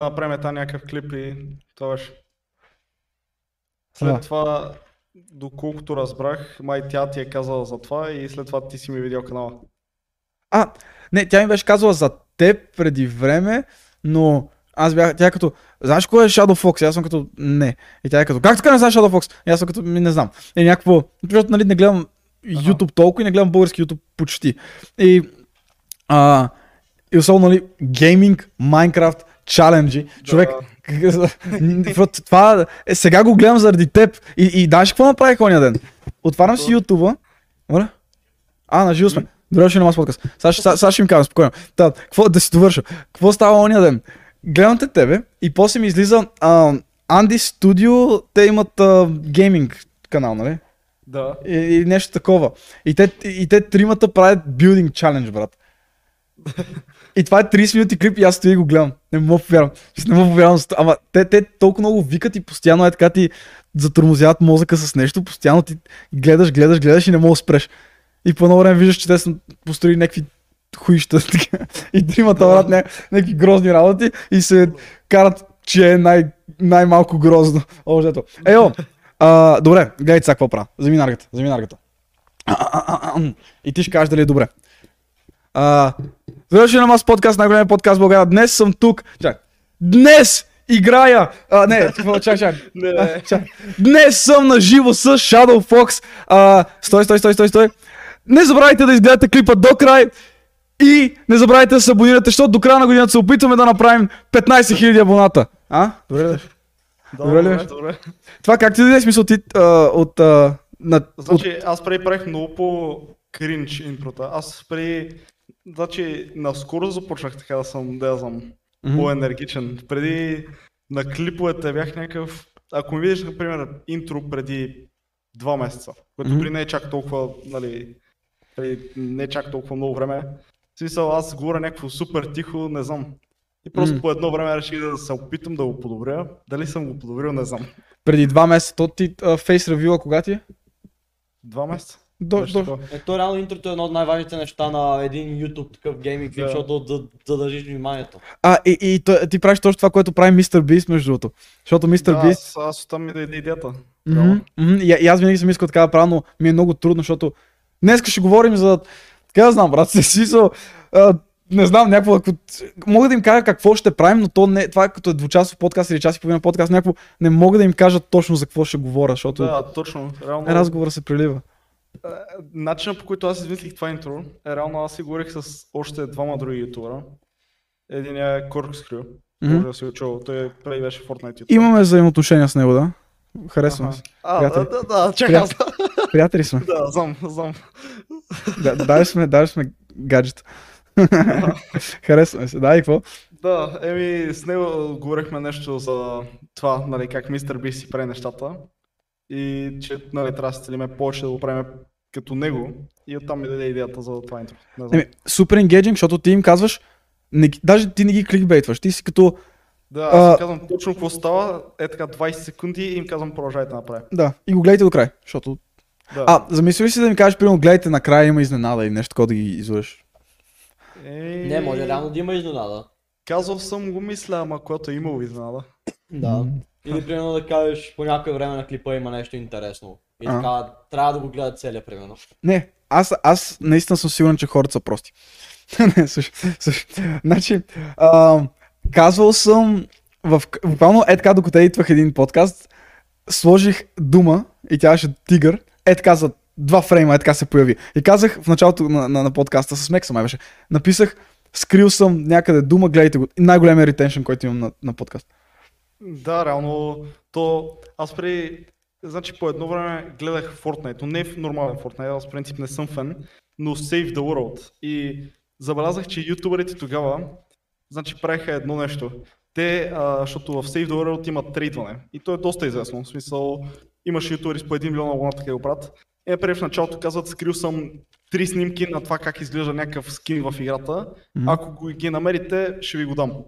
направим тази някакъв клип и това беше. След Да. това, доколкото разбрах, май тя ти е казала за това и след това ти си ми видял канала. А, не, тя ми беше казала за теб преди време, но аз бях, тя е като, знаеш кой е Shadow Fox? И аз съм като, не. И тя е като, как така не знаеш Shadow Fox? И аз съм като, ми не знам. И някакво, защото нали не гледам YouTube толкова и не гледам български YouTube почти. И, а, и особено, нали, гейминг, Майнкрафт, чаленджи. Човек, Защото това е, сега го гледам заради теб. И, и знаеш какво направих оня ден? Отварям си YouTube. Моля? А, на живо сме. Добре, ще нямам подкаст. Сега, ще- сега, сега ще им кажа, спокойно. Та, какво, да си довърша. Какво става оня ден? Гледам те тебе и после ми излиза а, Анди Studio, те имат а, гейминг канал, нали? Да. И, и нещо такова. И те, и те тримата правят building challenge, брат. И това е 30 минути клип и аз стоя и го гледам. Не мога повярвам. Не мога повярвам. Ама те, те толкова много викат и постоянно е така ти затормозяват мозъка с нещо. Постоянно ти гледаш, гледаш, гледаш и не мога да спреш. И по едно време виждаш, че те са построили някакви хуища. и тримата правят ня... някакви грозни работи и се карат, че е най- най-малко грозно. Общо. Ейо, а, добре, гледайте сега какво правя. Вземи наргата, вземи наргата. А, а, а, а, м. И ти ще кажеш дали е добре. А, Завърши на Мас подкаст, най-големия подкаст в България. Днес съм тук. Чак. Днес играя. А, не, чак, чак. Не, чак. Днес съм на живо с Shadow Fox. А, стой, стой, стой, стой, стой. Не забравяйте да изгледате клипа до край. И не забравяйте да се абонирате, защото до края на годината се опитваме да направим 15 000 абоната. А? Добре, Добре ли добре, беше? добре. Това как ти даде смисъл ти а, от, а, на, от... Значи, аз преди правих много по кринч интрота. Аз преди, значи, наскоро започнах така да съм, да знам, Мгм. по-енергичен. Преди на клиповете бях някакъв, ако ми видиш, например, интро преди два месеца, което Мгм. при не е чак толкова, нали, преди не е чак толкова много време. В смисъл, аз говоря някакво супер тихо, не знам. И просто Мгм. по едно време реших да се опитам да го подобря. Дали съм го подобрил, не знам. Преди два месеца, то ти фейс ревюла кога ти е? Два месеца? До, до. Ето реално интрото е едно от най-важните неща на един YouTube такъв гейминг клип, Да. защото да, да държиш вниманието. А, и, и той- ти правиш точно това, което прави Мистер Бист, между другото. Защото Мистер Да, Бист... аз, аз оттам ми да иде идеята. Реално. мгм, и, и аз винаги съм искал така да правя, но ми е много трудно, защото днес ще говорим за... Така да знам, брат, си смисъл... а, Не знам, някакво... Ако... Мога да им кажа какво ще правим, но то не... това е като е двучасов подкаст или час и половина подкаст, някакво не мога да им кажа точно за какво ще говоря, защото Да, точно. Реално, разговора се прелива. Е, начинът по който аз измислих това интро, е реално аз си говорих с още двама други ютубера. Един е Corkscrew, Мгм. може да си чул, той преди беше Fortnite ютубър. Имаме взаимоотношения с него, да? Харесваме се. А, Приятели. да, да, да, чакай, Приятели сме. да, знам, знам. Да, даже сме, даже сме гаджета. Харесваме се. Да, и какво? Да, еми с него говорихме нещо за това, нали, как мистер Би си прави нещата. И че нали, трябва да се целиме повече да го правим като него. И оттам ми даде идеята за това интро. Не знам. Еми, супер енгейджинг, защото ти им казваш, не, даже ти не ги кликбейтваш, ти си като, Да, аз А- казвам точно какво става, е така 20 секунди и им казвам продължайте да направя. да, и го гледайте до край, защото... Да. А, замисли ли си да ми кажеш, примерно, гледайте накрая има изненада или нещо такова да ги излъжеш? Е... Не, може реално да има изненада. Казал съм го мисля, ама когато е имал изненада. Да. Или примерно да кажеш по някое време на клипа има нещо интересно. И А. така, трябва да го гледат целия, примерно. Не, аз, аз наистина съм сигурен, че хората са прости. не, слушай, слушай. Значи, а, казвал съм, в, буквално е така, докато идвах един подкаст, сложих дума и тя беше тигър, е така за два фрейма, е така се появи. И казах в началото на, на, на подкаста с Мекса, май беше, написах, скрил съм някъде дума, гледайте го. Най-големия ретеншън, който имам на, на подкаст. Да, реално, то аз при... Значи по едно време гледах Fortnite, но не в нормален Fortnite, аз в принцип не съм фен, но Save the World. И забелязах, че ютуберите тогава, значи правиха едно нещо. Те, а, защото в Save the World има трейдване. И то е доста известно. В смисъл, имаш ютубери с по 1 милион абоната, така го правят. Е, преди в началото казват, скрил съм три снимки на това как изглежда някакъв скин в играта. Ако ги намерите, ще ви го дам.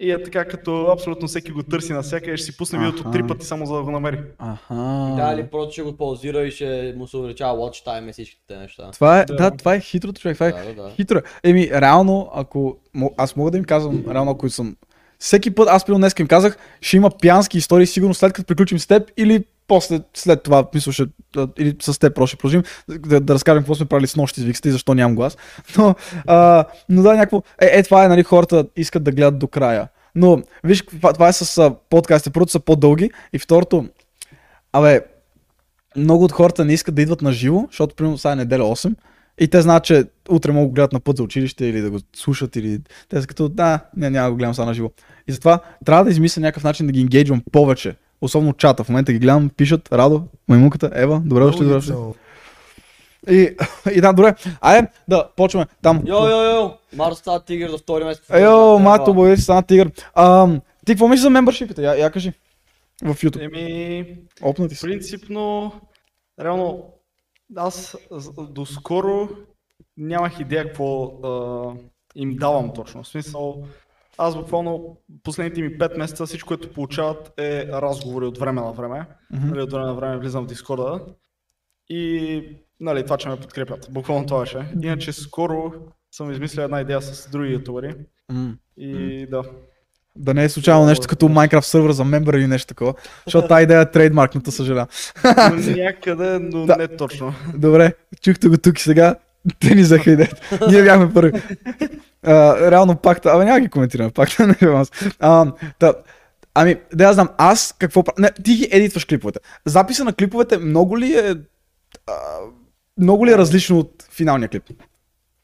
И е така, като абсолютно всеки го търси навсякъде, ще си пусне видеото три пъти само за да го намери. Аха. Да, или просто ще го паузира и ще му се увеличава watch time и всичките те неща. Това е, Да. да, това е хитрото човек. Това е Да, да, хитро. Еми, реално, ако... Аз мога да им казвам, реално, ако съм всеки път аз примерно днес им казах, ще има пиянски истории, сигурно след като приключим с теб или после, след това, мисля, ще, или с теб просто продължим, да, да разкажем какво сме правили с нощи с виксата и защо нямам глас. Но, а, но да, някакво, е, е, това е, нали, хората искат да гледат до края. Но, виж, това, е с подкастите, първото са по-дълги и второто, абе, много от хората не искат да идват на живо, защото примерно сега е неделя 8 и те знаят, че утре могат да гледат на път за училище или да го слушат или те са като, да, не, няма да го гледам сега на живо. И затова трябва да измисля някакъв начин да ги енгейджвам повече. Особено чата. В момента ги гледам, пишат, Радо, маймунката, Ева, добре дошли, добре дошли. И, и да, добре. Айде да почваме там. Йо, йо, йо, Марс става тигър за втори месец. Йо, мато, си стана тигър. Ам, ти какво мислиш за мембършипите? Я, я кажи. В YouTube. Еми, Опнати си. принципно, реално, аз доскоро нямах идея какво а, им давам точно. В смисъл, аз буквално последните ми 5 месеца всичко, което получават е разговори от време на време. Нали, от време на време влизам в Дискорда и нали, това, че ме подкрепят. Буквално това беше. Иначе скоро съм измислил една идея с други ютубери М. и да. Да не е случайно нещо като Minecraft сервер за мембър или нещо такова. Защото тази идея е трейдмаркната, съжалявам. Но някъде, но Да. не точно. Добре, чухте го тук и сега. Те ни взеха идеята. Ние бяхме първи. А, реално пакта, абе няма ги коментираме, пакта не е аз. А, та, ами, да я знам, аз какво правя? Ти ги едитваш клиповете. Записа на клиповете много ли е а, много ли е различно от финалния клип?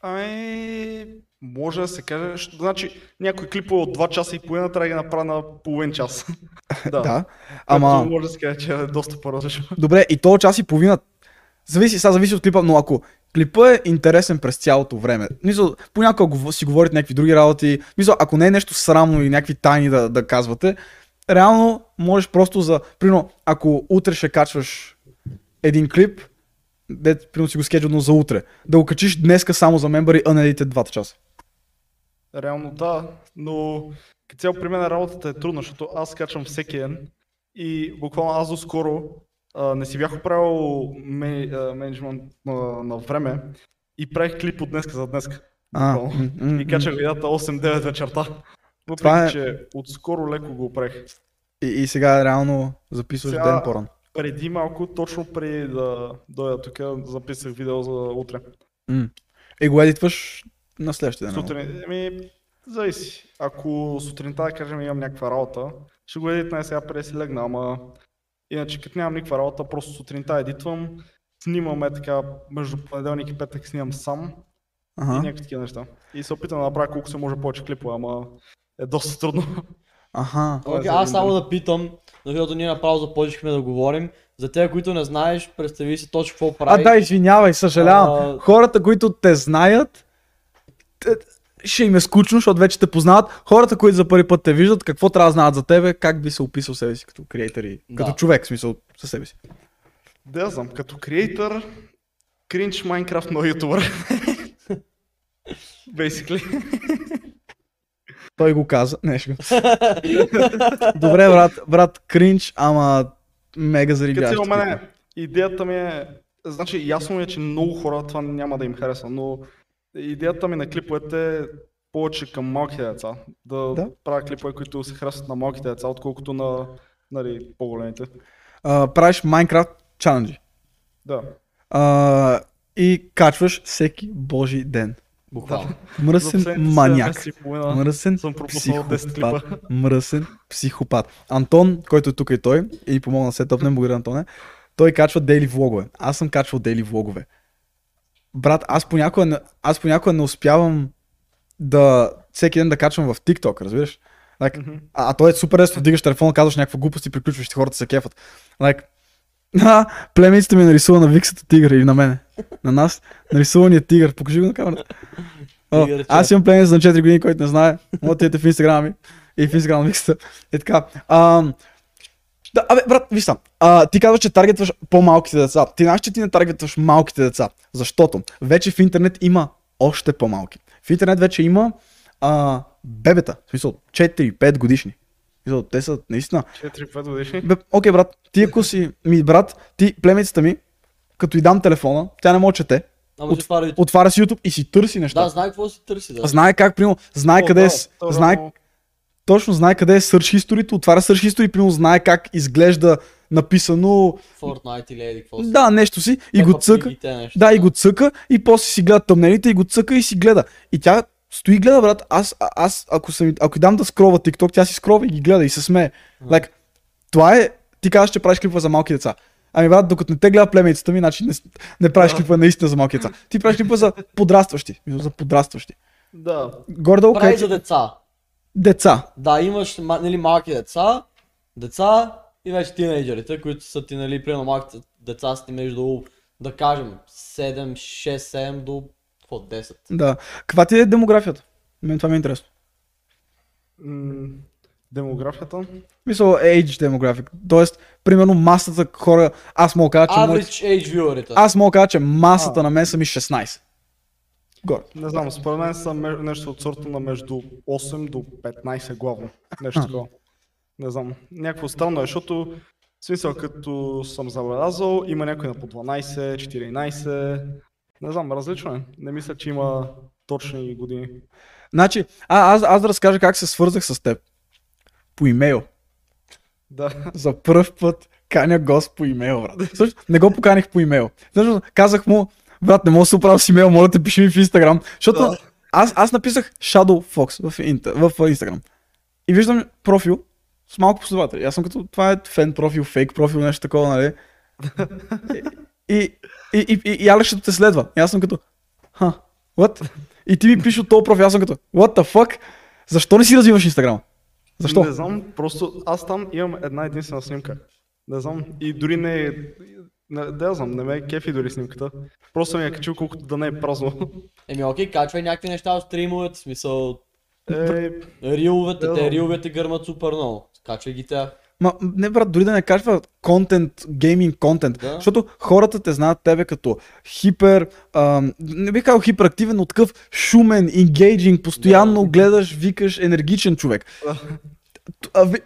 Ами, може да се каже, значи някой клип от 2 часа и половина трябва да ги направя на половин час. да. Да. Ама... Ама, може да се каже, че е доста по-различно. добре, и то час и половина. Зависи, сега зависи от клипа, но ако клипа е интересен през цялото време, мисля, понякога си говорите някакви други работи, мисля, ако не е нещо срамно и някакви тайни да, да казвате, реално можеш просто за, примерно, ако утре ще качваш един клип, де, примерно си го скеджудно за утре, да го качиш днеска само за мембари, а не едите двата часа. Реално да, но цяло при мен работата е трудна, защото аз качвам всеки ден и буквално аз доскоро а, не си бях оправил менеджмент на, време и правих клип от днеска за днеска. А, Буквално. м, м, И качах видеята 8-9 вечерта. Въпреки, Това е- че отскоро леко го правих. И, и сега реално записваш Сега- ден по-рано. Преди малко, точно преди да дойда тук, записах видео за утре. М. И го едитваш на следващия ден. Сутрин, еми, зависи. Ако сутринта, да кажем, имам някаква работа, ще го едитна сега преди си легна, ама иначе като нямам никаква работа, просто сутринта едитвам, снимаме така, между понеделник и петък снимам сам и Ага. някакви такива неща. И се опитам да направя колко се може повече клипове, ама е доста трудно. Аха. Това е аз само да питам, защото ние направо започнахме да говорим. За тези, които не знаеш, представи си точно какво А правиш. да, извинявай, съжалявам. А- Хората, които те знаят, те- ще им е скучно, защото вече те познават. Хората, които за първи път те виждат, какво трябва да знаят за тебе, как би се описал себе си като креатор и Да. като човек, в смисъл, със себе си. Да, знам, като креатор, кринч Майнкрафт но ютубър. Basically. Той го каза. Не, ще го. Добре, брат, брат, кринч, ама мега Като цяло мене, идеята ми е, значи ясно ми е, че много хора това няма да им хареса, но идеята ми на клиповете е повече към малките деца. Да, Да. правя клипове, които се харесват на малките деца, отколкото на нали, по-големите. А, правиш Minecraft чаленджи. Да. А, и качваш всеки божи ден. Буквално. За Мръсен маняк. Мръсен съм пропуснал 10 психопат. Мръсен психопат. Антон, който е тук и той, и помогна да се тъпнем, благодаря Антоне, той качва дейли влогове. Аз съм качвал дейли влогове. Брат, аз понякога, аз понякога не успявам да всеки ден да качвам в TikTok, разбираш? Like, Мгм. а, а той е супер лесно, вдигаш телефона, казваш някаква глупост и приключваш и хората се кефат. Like, а, племеницата ми нарисува на Виксата тигър или на мене. На нас. Нарисувания тигър. Покажи го на камерата. О, аз имам племенец на 4 години, който не знае. Може да в инстаграм ми. И в инстаграм на Виксата. И така. Ам, да, абе, брат, виж сам. А, ти казваш, че таргетваш по-малките деца. Ти знаеш, че ти не таргетваш малките деца. Защото вече в интернет има още по-малки. В интернет вече има а, бебета. В смисъл, 4-5 годишни. Смисъл, те са наистина 4-5 годишни. бе, окей, брат, ти ако си ми брат, ти племеницата ми, като й дам телефона, тя не може да чете, Ама От- отваря си YouTube и си търси неща. Да, знае какво си търси. Да. Знае как, примерно, знае О, къде да, е, знае, точно знае къде е Search History, отваря Search History, примерно знае как изглежда написано, Fortnite или еди какво си. да, нещо си, и го цъка. неща. Да, и го цъка и после си гледа тъмнелите и го цъка и си гледа. И тя стои и гледа, брат. Аз, а- аз ако, съм, ако дам да скрова TikTok, тя си скрова и ги гледа и се смее. Like, това е, ти казваш, че правиш клипове за малки деца. Ами брат, докато не те гледа племеницата ми, значи не, не правиш клипове наистина за малки деца. Ти правиш клипове за подрастващи. За подрастващи. Да. Гордо, Прави къде за деца. Деца. Да, имаш ма- нали, малки деца, деца и вече тинейджерите, които са ти, нали, примерно малките деца са ти между, да кажем, 7, 6, 7 до какво, 10. Да. Каква ти е демографията? Мен това ми е интересно. М, демографията. Мисъл, age демографик. Тоест, примерно масата хора, аз мога кажа, че, Average age viewerите. аз мога кажа, че масата А. на мен са ми 16. Горе. Не знам, според мен са нещо от сорта на между 8 до 15 главно. Нещо такова. Не знам. Някакво странно е, защото в смисъл като съм забелязал, има някой на по 12, 14. Не знам, различно е. Не мисля, че има точни години. Значи, а, аз, аз да разкажа как се свързах с теб. По имейл. Да. За първ път каня гост по имейл, брат. Също, не го поканих по имейл. Също, казах му, брат, не мога да се оправя с имейл, моля те пиши ми в Инстаграм. Защото Да. аз, аз написах Shadow Fox в, инта, в Инстаграм. И виждам профил с малко последователи. Аз съм като, това е фен профил, фейк профил, нещо такова, нали? И, и, и, и, и ще те следва. И аз съм като, ха, what? И ти ми пише от този профил, аз съм като, what the fuck? Защо не си развиваш Инстаграма? Защо? Не знам, просто аз там имам една единствена снимка. Не знам. И дори не е... Не, да, я знам, не ме е кефи дори снимката. Просто ми е качил колкото да не е празно. Еми окей, качвай някакви неща от стримовете, в смисъл, Е, риловете, Да. те риловете гърмат супер много. Качвай ги тя. Ма, не брат, дори да не качва контент, гейминг контент, Да. защото хората те знаят тебе като хипер, ам, не бих казал хиперактивен, но такъв шумен, engaging, постоянно Да. гледаш, викаш, енергичен човек. А, ви-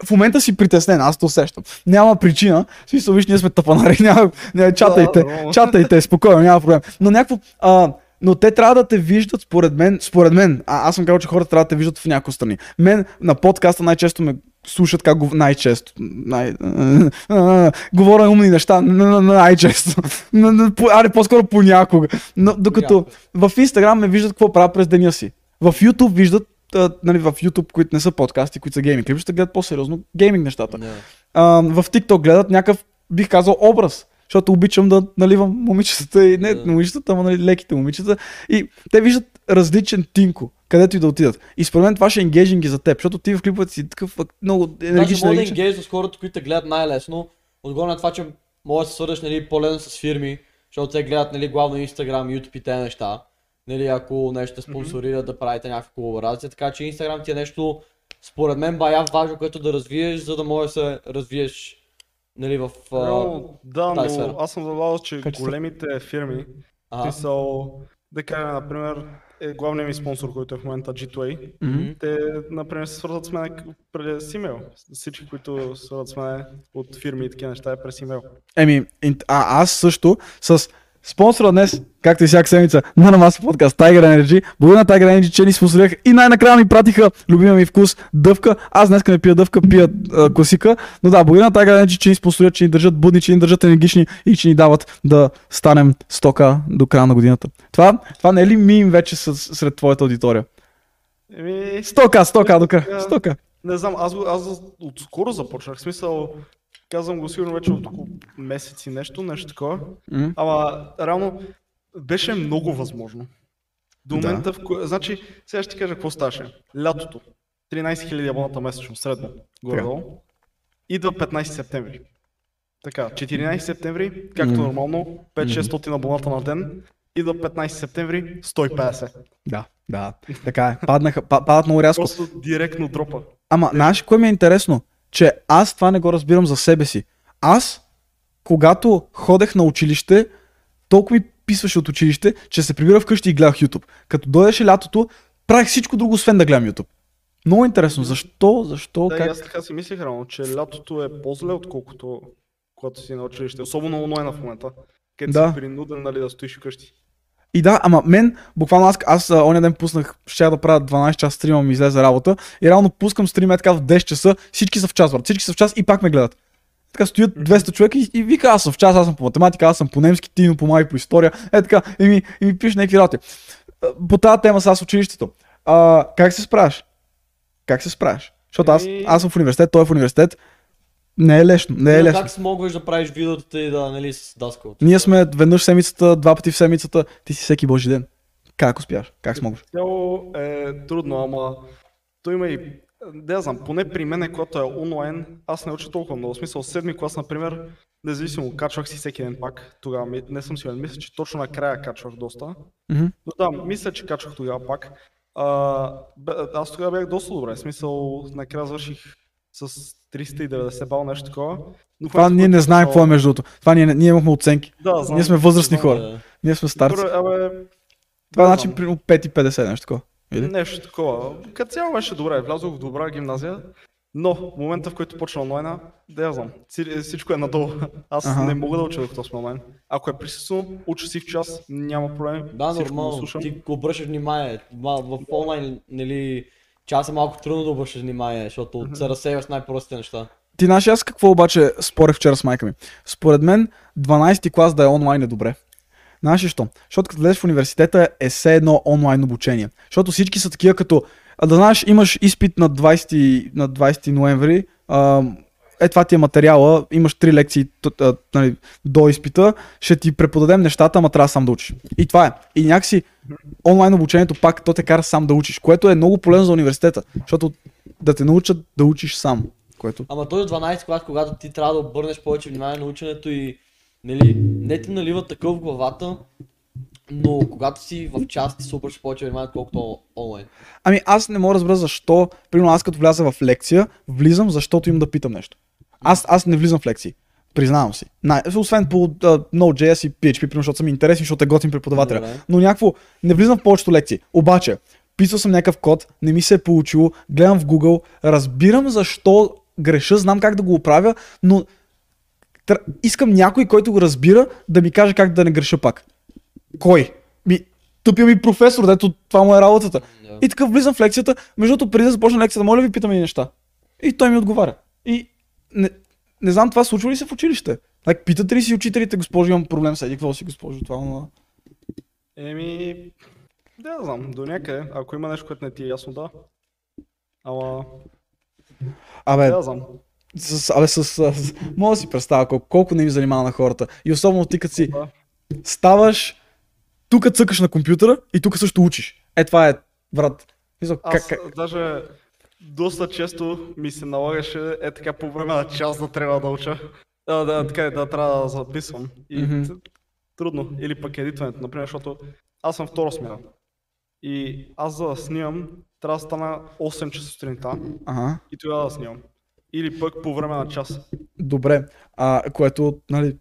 В момента си притеснен, аз то усещам. Няма причина. Смисъл, виж, ние сме тапанари, няма, няма чатайте, чатайте, спокойно, няма проблем. Но някакво, а, но те трябва да те виждат, според мен, според мен, а, аз съм казал, че хората трябва да те виждат в някои страни. Мен на подкаста най-често ме слушат как го най-често. Най... Говоря умни неща, най-често. Аре, по-скоро понякога. Но, докато в Инстаграм ме виждат какво правя през деня си. В YouTube виждат, а, нали, в YouTube, които не са подкасти, които са гейминг клипчета, гледат по-сериозно гейминг нещата. Да. А, в TikTok гледат някакъв, бих казал, образ. Защото обичам да наливам момичетата и не Да. момичетата, ама нали, леките момичета. И те виждат различен тинко, където и да отидат. И според мен това ще енгейджинг и за теб, защото ти в клиповете си такъв ак- много енергичен. мога да енергичен. енгейдж с хората, които те гледат най-лесно. Отгоре на това, че може да се свързваш нали, по-лесно с фирми, защото те гледат нали, главно Instagram, YouTube и те неща. Нали, ако нещо те спонсорират да правите някаква колаборация. Така че Instagram ти е нещо, според мен, бая важно, което да развиеш, за да можеш да се развиеш нали, в... а, реално, да, тази но сфера. аз съм забелязал, че Качество. големите фирми, ага. смисъл, да кажем, например, е главният ми спонсор, който е в момента G2A, Мгм. те, например, се свързват с мен през имейл. Всички, които се свързват с мен от фирми и такива неща е през имейл. Еми, а аз също с спонсора днес, както и всяка седмица, на Намаса подкаст Tiger Energy. Благодаря на Tiger Energy, че ни спонсорираха и най-накрая ми пратиха любимия ми вкус дъвка. Аз днес не пия дъвка, пия а, класика. Но да, благодаря на Tiger Energy, че ни спонсорират, че ни държат будни, че ни държат енергични и че ни дават да станем стока до края на годината. Това, това не е ли мим вече с, сред твоята аудитория? Еми, Стока, стока до края. Стока. не знам, аз, аз отскоро започнах. В смисъл, казвам го сигурно вече от около месеци нещо, нещо такова. М. Ама, реално, беше много възможно. До Да. момента, в кой... Значи, сега ще ти кажа какво ставаше. Лятото. 13 000 абоната месечно, средно. Горе-долу. Идва 15 септември. Така, 14 септември, както Мгм. нормално, 5-600 абоната на ден. Идва 15 септември, 150. Да, да. Така е. Паднаха, па- падат много рязко. Просто директно дропа. Ама, знаеш, кое ми е интересно? Че аз това не го разбирам за себе си. Аз, когато ходех на училище, толкова ми писваше от училище, че се прибира вкъщи и гледах YouTube. Като дойдеше лятото, правих всичко друго, освен да гледам YouTube. Много интересно. Защо? Защо? Да, как? аз така си мислех реално, че лятото е по-зле, отколкото когато си на училище. Особено онлайна в момента. Където Да. си принуден нали, да стоиш вкъщи. И да, ама мен, буквално аз, аз оня ден пуснах, ще да правя 12 часа стрима, ми излезе работа и реално пускам стрима е така в 10 часа, всички са в час, брат, всички са в час и пак ме гледат. Така стоят 200 човека и, и вика, аз съм в час, аз съм по математика, аз съм по немски, Тино по май по история. Е така, и ми, и ми пише някакви работи. По тази тема с аз училището. А, как се справяш? Как се справяш? Защото аз, аз съм в университет, той е в университет. Не е лесно, не е Но лесно. Как смогваш да правиш видеото и да, нали, с даскал? Ние сме веднъж в седмицата, два пъти в седмицата, ти си всеки божи ден. Как успяваш? Как смогваш? Цяло е трудно, ама то има и да я знам, поне при мен, когато е онлайн, аз не уча толкова много. В смисъл, седми клас, например, независимо, качвах си всеки ден пак. Тогава не съм сигурен. Мисля, че точно накрая качвах доста. Мгм. Но да, мисля, че качвах тогава пак. А, аз тогава бях доста добре. В смисъл, накрая завърших с 390 бал, нещо такова. Но в Това ние не знаем какво е между другото. Това ние, ние имахме оценки. Да, знам. Ние сме възрастни знам. хора. Ние сме старци. Добре, абе, Това да, значи примерно 5,50 нещо такова. Или? Нещо такова. Като цяло беше добре. Влязох в добра гимназия. Но в момента, в който почна онлайна, да я знам, всичко е надолу. Аз Аха. не мога да уча докато сме онлайн. Ако е присъствено, уча си в час, няма проблем. Да, всичко нормално. слушам. Ти го обръщаш внимание. Ма, В онлайн, нали, час е малко трудно да обръщаш внимание, защото се разсейваш най-простите неща. Ти знаеш аз какво обаче спорих вчера с майка ми? Според мен 12 клас да е онлайн е добре. Знаеш ли що? Защото като влезеш в университета е все едно онлайн обучение. Защото всички са такива като... А да знаеш, имаш изпит на 20, на 20 ноември, а, е това ти е материала, имаш три лекции нали, до изпита, ще ти преподадем нещата, ама трябва сам да учиш. И това е. И някакси онлайн обучението пак то те кара сам да учиш, което е много полезно за университета, защото да те научат да учиш сам. Което Ама той от 12 клас, когато ти трябва да обърнеш повече внимание на ученето и нали, не ти налива такъв в главата, но когато си в час ти се обръщаш повече внимание, колкото онлайн. Ами аз не мога да разбера защо, примерно аз като вляза в лекция, влизам, защото им да питам нещо. Аз, аз не влизам в лекции. Признавам си. Най- освен по uh, Node.js и PHP, примерно, защото са ми интересни, защото е готин преподавателя. Добре. Но някакво, не влизам в повечето лекции. Обаче, писал съм някакъв код, не ми се е получило, гледам в Google, разбирам защо греша, знам как да го оправя, но искам някой, който го разбира, да ми каже как да не греша пак. Кой? Ми, тъпия ми професор, дето това му е работата. Да. И така влизам в лекцията, между другото, преди да започна лекцията, моля ви, питаме неща. И той ми отговаря. И не, не знам това случва ли се в училище. Так, питате ли си учителите, госпожо, имам проблем с еди, какво си, госпожо, това, но... Еми, да знам, до някъде. Ако има нещо, което не ти е ясно, да. Ама, Абе, да знам. с, абе с, с, с, мога да си представя колко, колко не им занимава на хората. И особено ти като си Да. ставаш, тук цъкаш на компютъра и тук също учиш. Е, това е, брат. Мисля, как, как, даже доста често ми се налагаше е така по време на час да трябва да уча. Да, да, така е, да трябва да записвам. И т- трудно. Или пък едитването, например, защото аз съм втора смяна. И аз за да снимам, трябва да стана 8 часа сутринта ага. и тогава да снимам. Или пък по време на час. Добре, а, което, нали...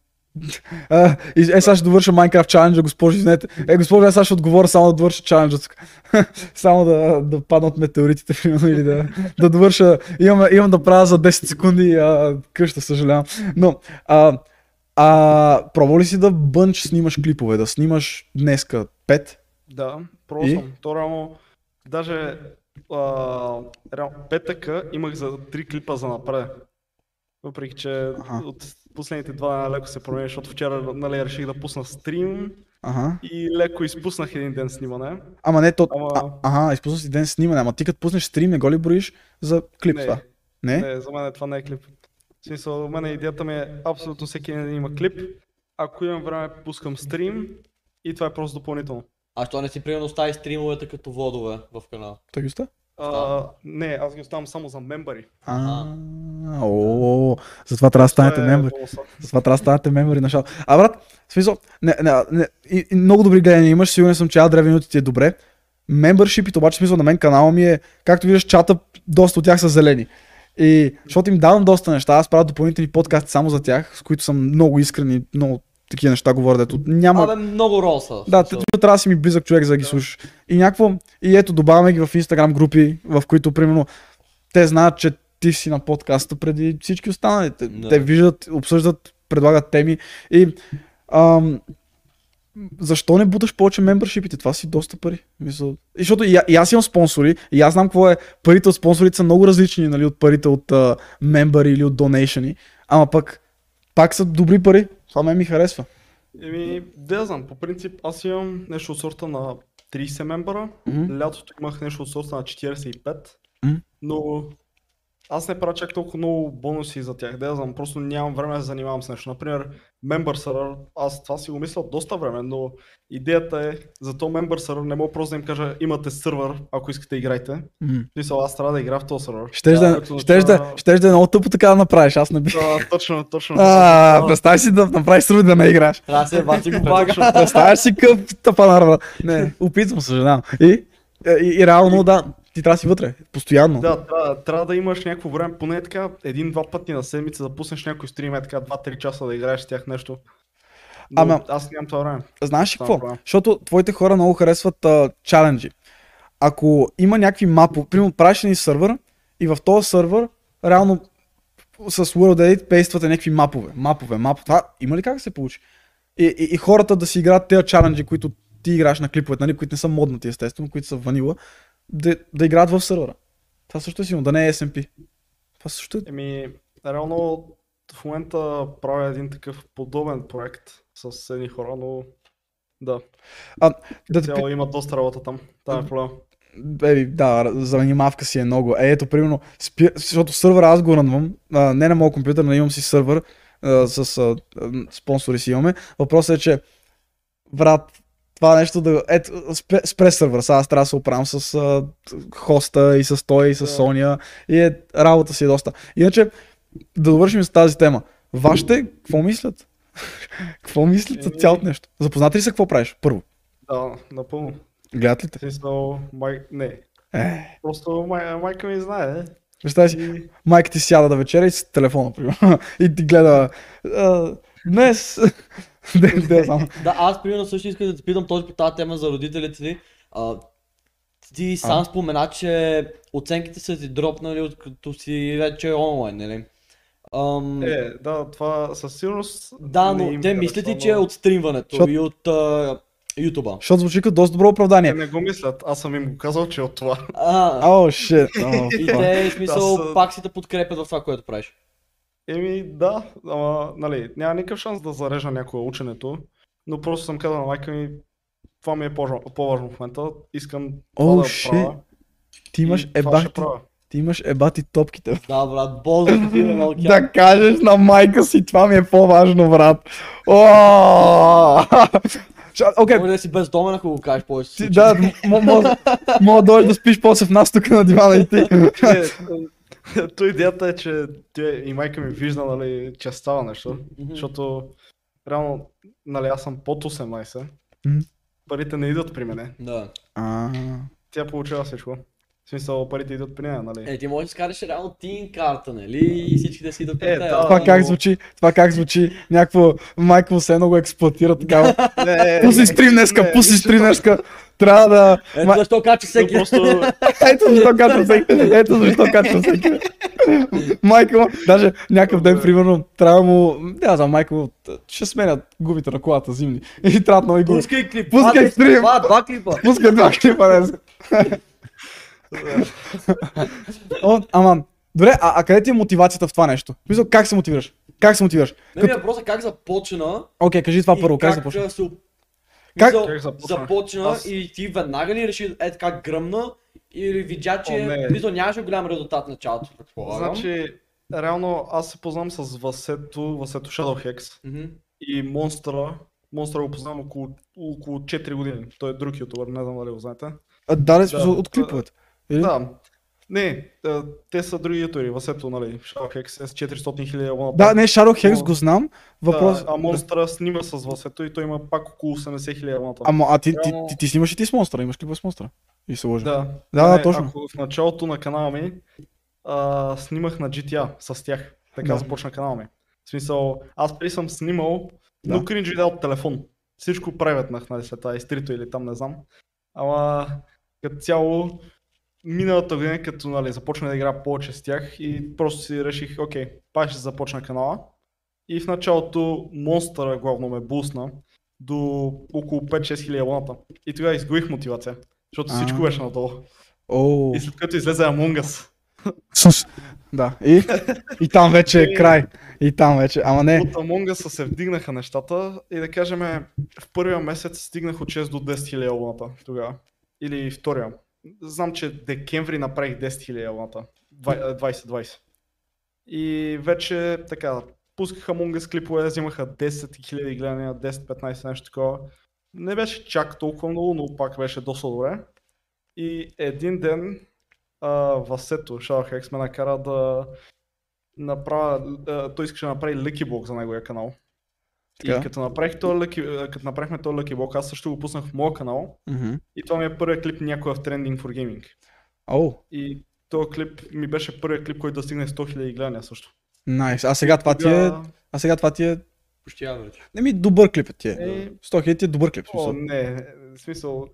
А, и, е, сега ще довърша Minecraft чаленджа, госпожо, извинете. Е, госпожо, аз сега ще отговоря само да довърша чаленджа само да, да паднат метеоритите, примерно, или да, да довърша... Имам, имам да правя за 10 секунди а, къща, съжалявам. Но, а, а, пробва ли си да бънч снимаш клипове, да снимаш днеска 5? Да, пробвал съм. То реално, даже а, петъка имах за три клипа за напред. Въпреки, че Аха. от последните два леко се промени, защото вчера нали, реших да пусна стрим Ага. и леко изпуснах един ден снимане. Ама не, то... Ама- А, ага, изпусна си ден снимане, ама ти като пуснеш стрим, не го ли броиш за клип Не. това? Не? Не, за мен това не е клип. В смисъл, за мен идеята ми е абсолютно всеки ден да има клип. Ако имам време, пускам стрим и това е просто допълнително. А що не си примерно остави стримовете като водове в канала? Оставя? А, не, аз ги оставам само за мембари. А, о, затова трябва да станете е бонуса. Затова трябва да станете мембъри на шоу. А брат, в смисъл, не, не, не, и, и много добри гледания имаш, сигурен съм, че Ad Revenue ти е добре. Мембършипите, обаче в смисъл на мен канала ми е, както виждаш, чата, доста от тях са зелени. И защото им давам доста неща, аз правя допълнителни подкасти само за тях, с които съм много искрени, много такива неща говоря, дето няма... Абе, много роса. Да, ти трябва да си ми близък човек за да ги слушаш. И някакво, и ето добавяме ги в Instagram групи, в които примерно те знаят, че ти си на подкаста преди всички останали. Те, Да. те виждат, обсъждат, предлагат теми. И ам, защо не буташ повече мембършипите? Това си доста пари. Мисъл... И Защото и, и аз имам спонсори, и аз знам какво е. Парите от спонсорите са много различни нали, от парите от uh, мембъри или от донейшени. Ама пък, пак са добри пари. Това ме ми харесва. Еми, да знам, по принцип аз имам нещо от сорта на 30 мембара, Мгм. лятото имах нещо от сорта на 45, Мгм. но аз не правя чак толкова много бонуси за тях, да знам, просто нямам време да се занимавам с нещо. Например, Member Server, аз това си го мисля от доста време, но идеята е за то Member Server не мога просто да им кажа имате сървър, ако искате да играйте. М. В смисъл, аз трябва да играя в този сървър. Щеш да, Което щеш да, щеш да е много тъпо така да направиш. Аз не бих. Да, точно, точно. А, Да, представи си да направиш сървър да не играеш. Да се бати го бага. Представяш си къв тъпа нарва. Не, опитвам, съжалявам. И, и, и реално да, ти трябва да си вътре, постоянно. Да, трябва, трябва да имаш някакво време, поне така един-два пъти на седмица да пуснеш някой стрим, е така 2-3 часа да играеш с тях нещо. Но Ама- аз нямам това време. Знаеш ли какво? Защото твоите хора много харесват а, чаленджи. Ако има някакви мапо, примерно правиш един сървър и в този сървър реално с World Edit пействате някакви мапове. Мапове, мапове. Това има ли как да се получи? И, и, и хората да си играят тези чаленджи, които ти играеш на клиповете, нали, които не са моднати естествено, които са ванила, да, да играят в сървъра. Това също е силно, да не е SMP. Това също е... Еми, реално в момента правя един такъв подобен проект с едни хора, но да, А, да цяло има доста работа там. Това е проблем. Еми, да, занимавка си е много. Е, ето, примерно, спи... защото сървъра аз го рънвам, а, не на моят компютър, но имам си сървър, а, с а, спонсори си имаме. Въпросът е, че, брат, това нещо да... Ето, спре, спре сървър, сега аз трябва да се оправям с а, хоста и с той, и с. Соня, и е, работа си е доста. Иначе, да довършим с тази тема. Вашите, какво мислят? какво мислят за Еми- цялото нещо? Запознати ли са какво правиш? Първо. Да, напълно. Гледат ли те? Смисъл, май... не. Е, Просто май... майка ми знае. представи си, И... майка ти сяда да вечеря и с телефона, примерно. и ти гледа. Днес. Да, аз примерно също исках да те питам точно по тази тема за родителите ти. А, ти сам А. спомена, че оценките са ти дропнали, от като си вече онлайн, нали? Ам, Е, да, това със сигурност. да, но те мислят ли, че е от стримването Защото- и от а, Ютуба? Защото звучи като доста добро Те оправдание. не го мислят, аз съм им го казал, че е от това. А, О, шит. и те, в смисъл, Да, пак си те подкрепят в това, което правиш. Еми да, ама нали, няма никакъв шанс да зарежа някое ученето, но просто съм казал на майка ми, това ми е по- по-важно в момента, искам това О, да shit. правя. Ти имаш и това ще ебати, правя. ти имаш ебати топките. Да, брат, Бозо ти е. Да кажеш на майка си, това ми е по-важно, брат. Окей, Може да си бездомен, ако го кажеш повече. да, мога да дойдеш да спиш после в нас тук на дивана и ти. То идеята е, че тя и майка ми вижда, нали, че става нещо, Мгм. защото реално, нали, аз съм под 18, Мгм. парите не идват при мене, Да. Тя получава всичко. В смисъл, парите идват при нея, нали? Е, ти можеш да си кажеш реално тин карта, нали? И всички да си идват Е, при теб. да. Това как звучи? Това как звучи? Някакво майка му се едно го експлуатира такава. Не, Пуси стрим днеска, не, пуси стрим днеска. Трябва да... Ето защо кача всеки. Просто Ето защо качвам всеки. Ето защо качвам всеки. Майка му, даже някакъв ден, примерно, трябва му, не знам, майка му, ще сменят гумите на колата зимни. И трябва нови гуми. Пускай клип. Пускай стрим. Два, два клипа. Пускай два клипа днес. О, ама, добре, а, а къде ти е мотивацията в това нещо? Мисля, как се мотивираш? Как се мотивираш? Не ми Като... въпросът е как започна. Окей, кажи това първо, как как започна? се... Как- Мисъл, Как започна? започна Аз- и ти веднага ли реши е така гръмна или видя, че мисъл, нямаше голям резултат в началото. Значи, реално аз се познавам с Васето, Васето Shadowhex Мгм. и Монстра. Монстра го познавам около, около 4 години. Той е друг ютубър, не знам дали го знаете. А, да, Да. от клиповете. Или? Да. Не, те са други ютубери. Васето, нали, Shadowhex е с 400 хиляди абоната. Да, не, Hex Но- го знам. Въпрос... Да, а Монстра снима с Васето и той има пак около 80 хиляди абоната. Ама, а ти, ти, ти, ти, снимаш и ти с монстра, имаш клипа с монстра. И се лъжа. Да, Да, Не, точно. Ако в началото на канала ми а, снимах на GTA с тях. Така Да. започна канала ми. В смисъл, аз преди съм снимал, но Да. кринж видео от телефон. Всичко преветнах, нали, след това изтрито или там, не знам. Ама като цяло, миналата година, като нали, започнах да играя повече с тях и просто си реших, окей, пак ще започна канала. И в началото Монстъра главно ме бусна до около 5-6 хиляди абоната. И тогава изгубих мотивация, защото всичко А. беше надолу. О, И след като излезе Among Us. Да, и, и там вече е край. И там вече, ама не. от Among Us се вдигнаха нещата и да кажем в първия месец стигнах от 6 до 10 хиляди абоната тогава. Или втория. Знам, че декември направих 10 хиляди абоната. Двай- 20-20. И вече така, пускаха Us клипове, взимаха 10 хиляди гледания, 10-15 нещо такова. Не беше чак толкова много, но пак беше доста добре. И един ден а, Васето, Shadowhex ме накара да направя, а, той искаше да направи Block за неговия канал. Така. И като, направих а, като направихме този Lucky Block, аз също го пуснах в моя канал. Мгм. И това ми е първият клип някой в Trending for Gaming. О, И този клип ми беше първият клип, който достигне 100 000 гледания също. найс. А сега това ти е... А сега това ти е... Почти аврич. Не ми добър клип ти е. Е, 100 хиляди ти е добър клип. в О, смисъл. не, в смисъл,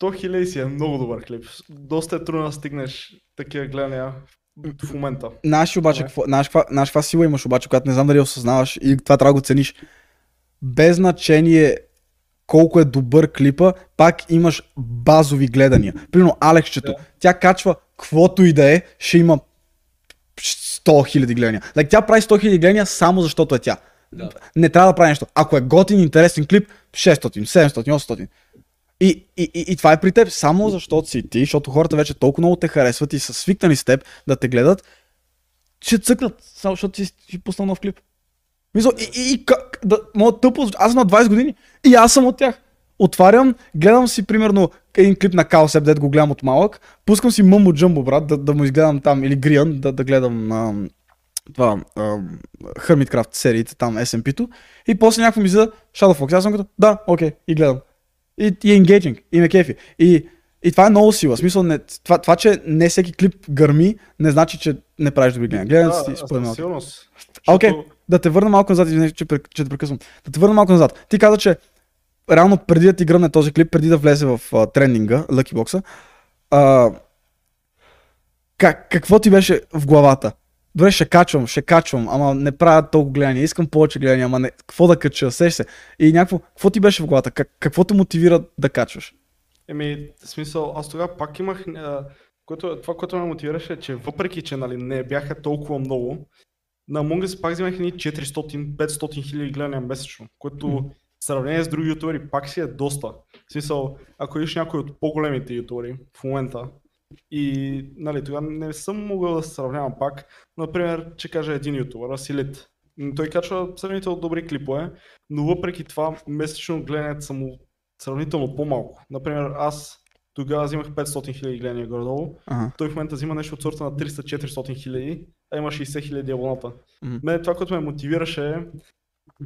100 000 си е много добър клип. Доста е трудно да стигнеш такива гледания в момента. Знаеш обаче, какво, знаеш, каква, знаеш каква сила имаш обаче, която не знам дали осъзнаваш и това трябва да го цениш. Без значение колко е добър клипа, пак имаш базови гледания. Примерно Алексчето, Да. тя качва каквото и да е, ще има 100 хиляди гледания. Like, тя прави 100 хиляди гледания само защото е тя. Да. Не трябва да прави нещо. Ако е готин, интересен клип, 600, 700, 800. И, и, и, и това е при теб само защото си ти, защото хората вече толкова много те харесват и са свикнали с теб да те гледат, ще цъкнат, само защото си, си пуснал нов клип. Мисъл, и, и, и как, да, моят тъпо, аз съм на 20 години и аз съм от тях. Отварям, гледам си примерно един клип на Каосеп, дед го гледам от малък, пускам си Мъмбо Джъмбо, брат, да, да му изгледам там, или Гриан, да, да гледам ам, това, ам, Hermitcraft сериите, там SMP-то, и после някакво ми излиза Shadow Fox. Аз съм като, да, окей, и гледам. И, и е engaging, и ме кефи. И, и това е много сила. Смисъл, не, това, това, че не всеки клип гърми, не значи, че не правиш добри гледания. Гледането си според мен. А, окей, да те върна малко назад, извинете, че, че те прекъсвам. Да те върна малко назад. Ти каза, че реално преди да ти гръмне този клип, преди да влезе в а, трендинга, Lucky Box, а, как, какво ти беше в главата? Добре, ще качвам, ще качвам, ама не правя толкова гледания, искам повече гледания, ама не, какво да кача, сеш се. И някакво, какво ти беше в главата? Как, какво те мотивира да качваш? Еми, смисъл, аз тогава пак имах... А, което, това, което ме мотивираше, е, че въпреки, че нали, не бяха толкова много, на Among Us пак вземах едни 400-500 хиляди гледания месечно, което Мгм. в сравнение с други ютубери пак си е доста. В смисъл, ако видиш някой от по-големите ютубери в момента, и нали, тогава не съм могъл да се сравнявам пак. Например, че кажа един ютубър, Асилит. Той качва сравнително добри клипове, но въпреки това месечно гледането са му сравнително по-малко. Например, аз тогава взимах 500 хиляди гледания горе-долу. Ага. Той в момента взима нещо от сорта на 300-400 хиляди, а има 60 хиляди абоната. Мгм. Мене това, което ме мотивираше е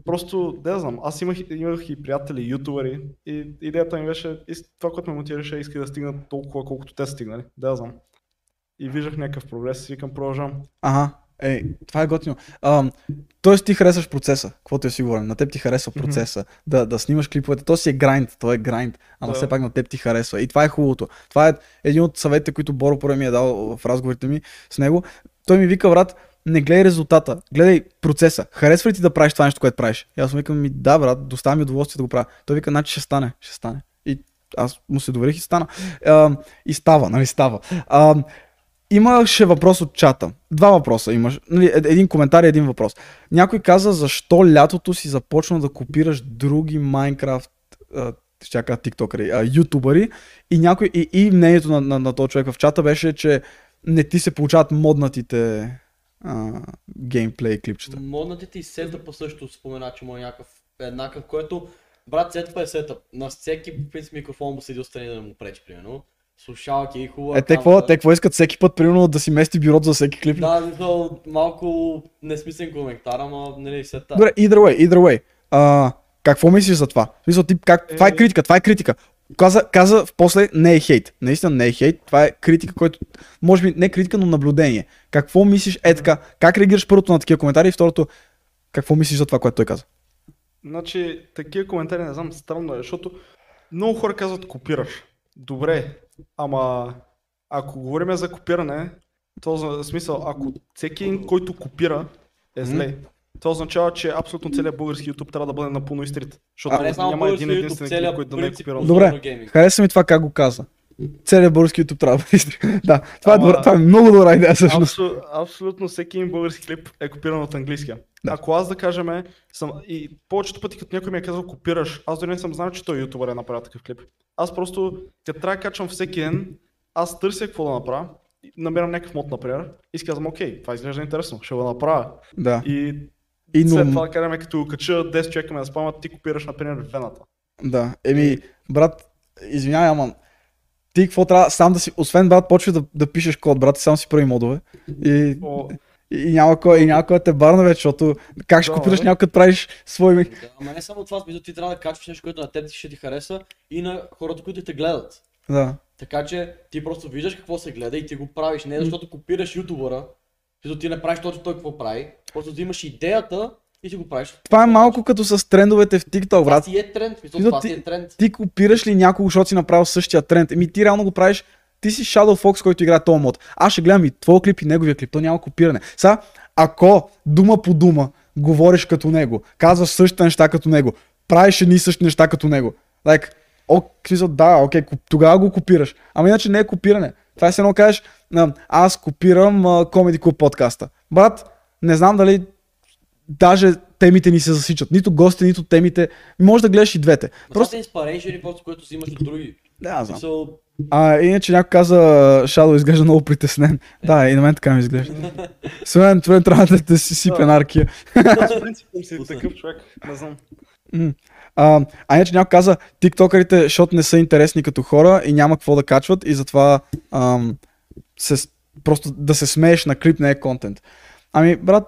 просто, да знам, аз имах, имах и приятели, ютубери и идеята ми беше, това, което ме мотивираше, исках да стигна толкова, колкото те стигнали, да знам. И виждах някакъв прогрес и викам, продължавам. Ага. Ей, това е готино. Ам, тоест ти харесваш процеса, каквото е сигурен. На теб ти харесва процеса. Да, да снимаш клиповете. То си е грайнд, то е грайнд. Ама Да. все пак на теб ти харесва. И това е хубавото. Това е един от съветите, които Боро порой ми е дал в разговорите ми с него. Той ми вика, брат, не гледай резултата, гледай процеса. Харесва ли ти да правиш това нещо, което правиш? И аз му викам, ми да, брат, доставя ми удоволствие да го правя. Той вика, значи ще стане, ще стане. И аз му се доверих и стана. Ам, и става, нали става. Ам, Имаше въпрос от чата. Два въпроса имаш. Нали, ед- един коментар и един въпрос. Някой каза защо лятото си започна да копираш други Майнкрафт, а, ще я кажа а, ютубъри и, някой, и, и мнението на, на, на този човек в чата беше, че не ти се получават моднатите а, геймплей клипчета. Моднатите и сетъпа също спомена, че му е някакъв еднакъв, което брат сетъпа е сетъп. На всеки по принцип микрофон му седи отстрани да не му пречи, примерно. Слушалки и хубава. Е, те какво, те какво искат всеки път, примерно, да си мести бюрото за всеки клип? ли? Да, то малко несмислен коментар, ама нали сета. Добре, either way, either way. А, какво мислиш за това? Смисъл, ти, как, това е Е. критика, това е критика. Каза, каза в после не е хейт. Наистина не е хейт. Това е критика, който, може би не критика, но наблюдение. Какво мислиш, е така, как реагираш първото на такива коментари и второто, какво мислиш за това, което той каза? Значи, такива коментари не знам, странно е, защото много хора казват копираш. Добре, ама ако говорим за копиране, то за смисъл, ако всеки който копира, е зле. Това означава, че абсолютно целият български YouTube трябва да бъде напълно изтрит. Защото А не само няма един единствен клип, който да не е копирал. Добре. Хареса ми това как го каза. Целият български YouTube трябва да бъде изтрит. Да, това е, Ама- добра, това е много добра идея всъщност. Абсо, абсолютно всеки един български клип е копиран от английския. Да. Ако аз да кажем, съм, и повечето пъти като някой ми е казал копираш, аз дори не съм знал, че той ютубър е направил такъв клип. Аз просто, като трябва да качвам всеки ден, аз търся какво да направя, и намерям някакъв мод, например, и си казвам, окей, това изглежда интересно, ще го направя. Да. И, И след но, това да кажем, като кача 10 човека ме да спамат, ти копираш, например, вената. да. Еми, брат, извинявай, ама ти какво трябва сам да си, освен брат, почва да, да пишеш код, брат, сам си прави модове. И, О, и, и няма кой, и няма кой да те барна вече, защото как ще Да, копираш бе. някой като правиш свой Да, ама не само това, смисъл ти трябва да качваш нещо, което на теб ще ти хареса и на хората, които те гледат. Да. Така че ти просто виждаш какво се гледа и ти го правиш. Не защото копираш ютубъра, защото ти не правиш точно той какво прави, просто взимаш идеята и ти го правиш. Това е малко като с трендовете в TikTok, Това брат. си е тренд, Смисъл, това си е тренд. Ти копираш ли някого, защото си направил същия тренд? Еми ти реално го правиш, ти си Shadow Fox, който играе този мод. Аз ще гледам и твоя клип и неговия клип, то няма копиране. Сега, ако дума по дума говориш като него, казваш същите неща като него, правиш едни и същи неща като него, like, о, смисъл, да, окей, тогава го копираш. Ама иначе не е копиране. Това е се едно кажеш, аз копирам Comedy Club подкаста. Брат, не знам дали даже темите ни се засичат. Нито гостите, нито темите. Може да гледаш и двете. Просто Просто... са инспирейшени, просто което взимаш от други. Да, знам. Смисъл, А, иначе някой каза, Shadow изглежда много притеснен. Да, и на мен така ми изглежда. Свен, това трябва да, да си сипе анархия. аз принцип си такъв човек, не знам. А, а иначе някой каза, тиктокерите, защото не са интересни като хора и няма какво да качват и затова ам, се, просто да се смееш на клип не е контент. Ами, брат,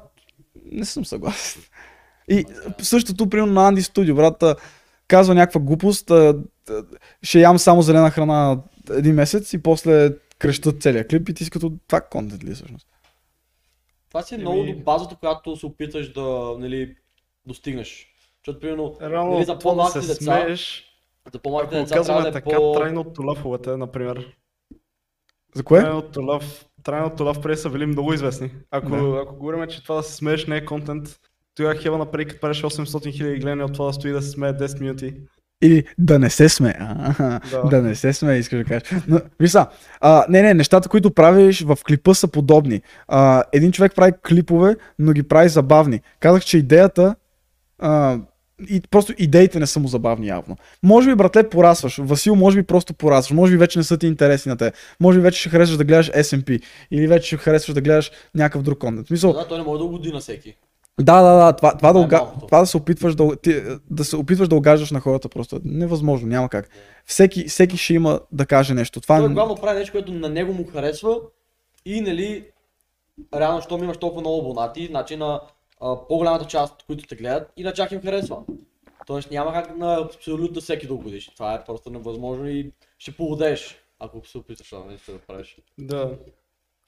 не съм съгласен. И същото, примерно на Анди Студио, брат, казва някаква глупост, ще ям само зелена храна един месец и после крещат целият клип и ти си като това контент ли е всъщност? това си е много до базата, която се опиташ да нали, достигнеш. Защото, примерно, нали, за да по-малките деца, смееш, за по-малките деца трябва да е така, по... трайно от лъфовете, например. За кое? Трайното лъв, трайното лъв преди са били много известни. Ако, Да. ако говорим, че това да се смееш не е контент, тогава Хева направи като правиш 800 хиляди гледания от това да стои да се смее 10 минути. Или да не се сме. А, Да. да. не се сме, искаш да кажеш. Но, виж са, а, не, не, нещата, които правиш в клипа са подобни. А, един човек прави клипове, но ги прави забавни. Казах, че идеята а, и просто идеите не са му забавни явно. Може би, братле, порасваш. Васил, може би просто порасваш. Може би вече не са ти интересни на те. Може би вече ще харесваш да гледаш SMP. Или вече ще харесваш да гледаш някакъв друг контент. В Смисъл, Да, той не може да угоди на всеки. да, да, да, това, това, да, е уга... това да се опитваш да, ти, да се опитваш да огаждаш на хората просто е невъзможно, няма как. Всеки, всеки ще има да каже нещо. Това Той н- главно прави нещо, което на него му харесва и нали, реално, щом имаш толкова много абонати, значи на а, по-голямата част, които те гледат, и на тях им харесва. Тоест няма как на абсолютно всеки да угодиш. Това е просто невъзможно и ще полудееш, ако се опиташ това нещо да правиш. Да.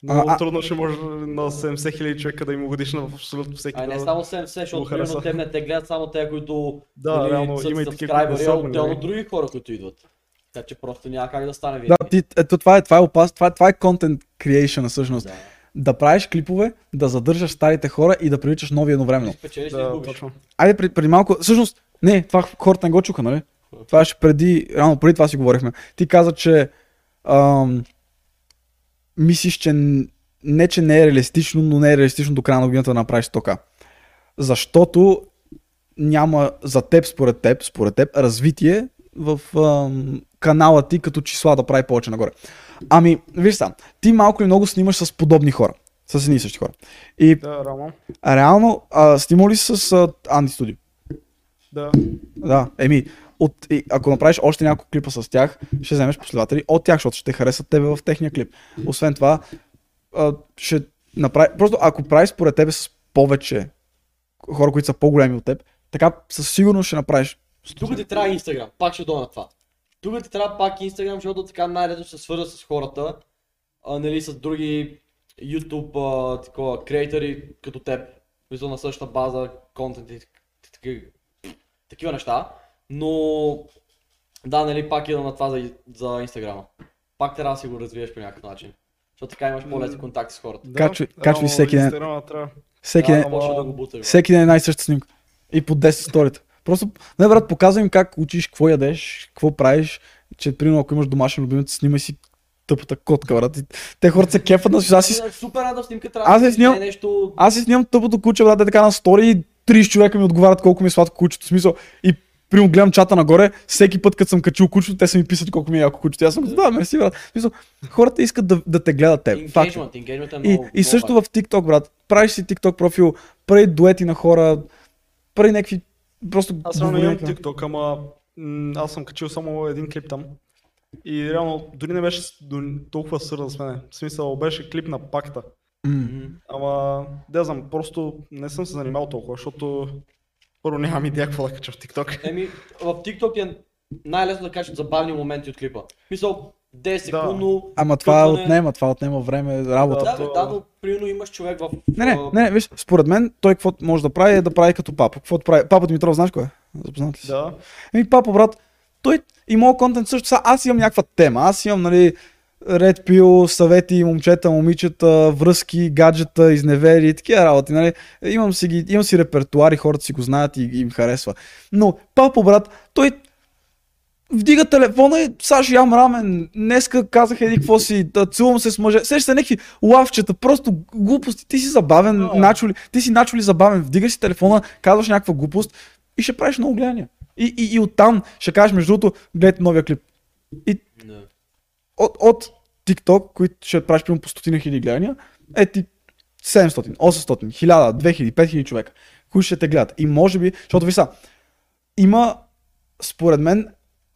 Много А, а- трудно ще може на 70 хиляди човека да им угодиш на абсолютно всеки. А не да- само 70, защото примерно те не те гледат само те, които Да, нали, реално са има и такива, които не са отделно абонирани. други хора, които идват. Така че просто няма как да стане Да, винаги. ти, ето това е, това е опасно, това, е- това е content creation всъщност. Да. Да. да правиш клипове, да задържаш старите хора и да привличаш нови едновременно. Спечелиш Да, точно. Айде преди, преди малко, всъщност, не, това хората не го чуха, нали? Това ще преди, реално преди това си говорихме. Ти каза, че ам, мислиш, че не, че не е реалистично, но не е реалистично до края на годината да направиш тока. Защото няма за теб, според теб, според теб, развитие в ам, канала ти като числа да прави повече нагоре. Ами, виж сам, ти малко или много снимаш с подобни хора. С едни и същи хора. И Да, реално. реално, а, снимал ли си с а, Анди Студио? Да. Да, еми, от, и, ако направиш още няколко клипа с тях, ще вземеш последователи от тях, защото ще харесат тебе в техния клип. Освен това, а, ще направи, просто ако правиш според тебе с повече хора, които са по-големи от теб, така със сигурност ще направиш. Тук ти трябва Инстаграм, пак ще дойда на това. Тук ти трябва пак Инстаграм, защото така най-лесно се свърза с хората, а, нали, с други YouTube а, такова, креатори като теб, мисля на същата база, контент и такива, такива неща. Но да, нали, пак идвам на това за, за Инстаграма. Пак трябва да си го развиеш по някакъв начин. Защото така имаш по-лесни контакти с хората. да. Качвай- всеки ден. Всеки ден, почва да го бута. всеки ден е една и съща снимка. И по 10 историята. Просто, не брат, показвай им как учиш, какво ядеш, какво правиш, че примерно ако имаш домашен любимец, снимай си тъпата котка, брат. И те хората се кефат на аз си, Супер рада снимка трябва Аз да си снимам- не нещо... аз си снимам тъпото куче, брат, е така на стори и 30 човека ми отговарят колко ми е сладко кучето. В смисъл, и примерно гледам чата нагоре, всеки път, като съм качил кучето, те са ми писали колко ми е яко кучето. И Аз съм да, мерси, брат. Смисъл, хората искат да, да те гледат теб. Е. Engagement, engagement е И, много. и също в TikTok, брат. Правиш си TikTok профил, прави дуети на хора, прави някакви просто... Аз реално имам TikTok, ама м, аз съм качил само един клип там. И реално дори не беше толкова сърда с мене. В смисъл беше клип на пакта. М. Ама, да знам, просто не съм се занимавал толкова, защото първо нямам идея какво да кача в TikTok. Еми, в TikTok е най-лесно да качат забавни моменти от клипа. Мисъл, 10 секундно. Ама това къпване. отнема, това отнема време, работа. Да, да, но примерно имаш човек в... Не, не, не, виж, според мен той какво може да прави е да прави като папа. Какво прави? Папа Димитров, знаеш кой е? Запознат ли си? Да. Еми, папа, брат, той и моят контент също. Са, аз имам някаква тема. Аз имам, нали, Red Pill, съвети, момчета, момичета, връзки, гаджета, изневери и такива работи, нали. Имам си, ги, имам си репертуар и хората си го знаят и, и им харесва. Но, папа, брат, той вдига телефона и Саш ям рамен, днеска казах еди какво си, да целувам се с мъже, сеща се някакви лавчета, просто глупости, ти си забавен, Да. начоли, ти си начоли забавен, вдигаш си телефона, казваш някаква глупост и ще правиш много гледания. И, и, и оттам ще кажеш, между другото, гледайте новия клип. И не. от, от TikTok, които ще правиш примерно по стотина хиляди гледания, е ти 700, 800, 1000, 2000, 5000 човека, които ще те гледат. И може би, защото ви са, има, според мен,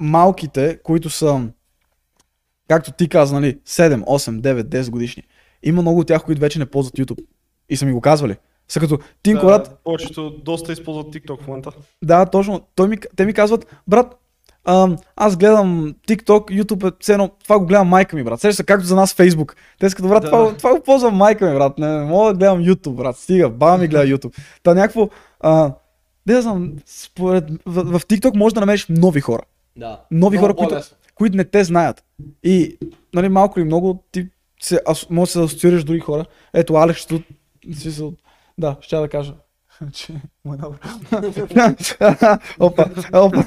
малките, които са, както ти каза, нали, 7, 8, 9, 10 годишни. Има много от тях, които вече не ползват YouTube. И са ми го казвали. Са като, брат, Да, повечето доста използват TikTok в момента. да, точно. Той ми, те ми казват, брат, ам, аз гледам TikTok, YouTube е все едно, това го гледам майка ми, брат. Сещаш се както за нас Facebook. Те са като, брат, Да. това, това го ползвам майка ми, брат. Не, не мога да гледам YouTube, брат. Стига, баба ми гледа YouTube. Та някакво, а, не да знам, според, в, в TikTок можеш да намериш нови хора. Да. Нови Много хора, които, които не те знаят. И, нали, малко или много, ти се, ас, може да се асоциираш други хора. Ето, Алекс, тут, смисъл, да, ще да кажа. че му е добър. опа, опа.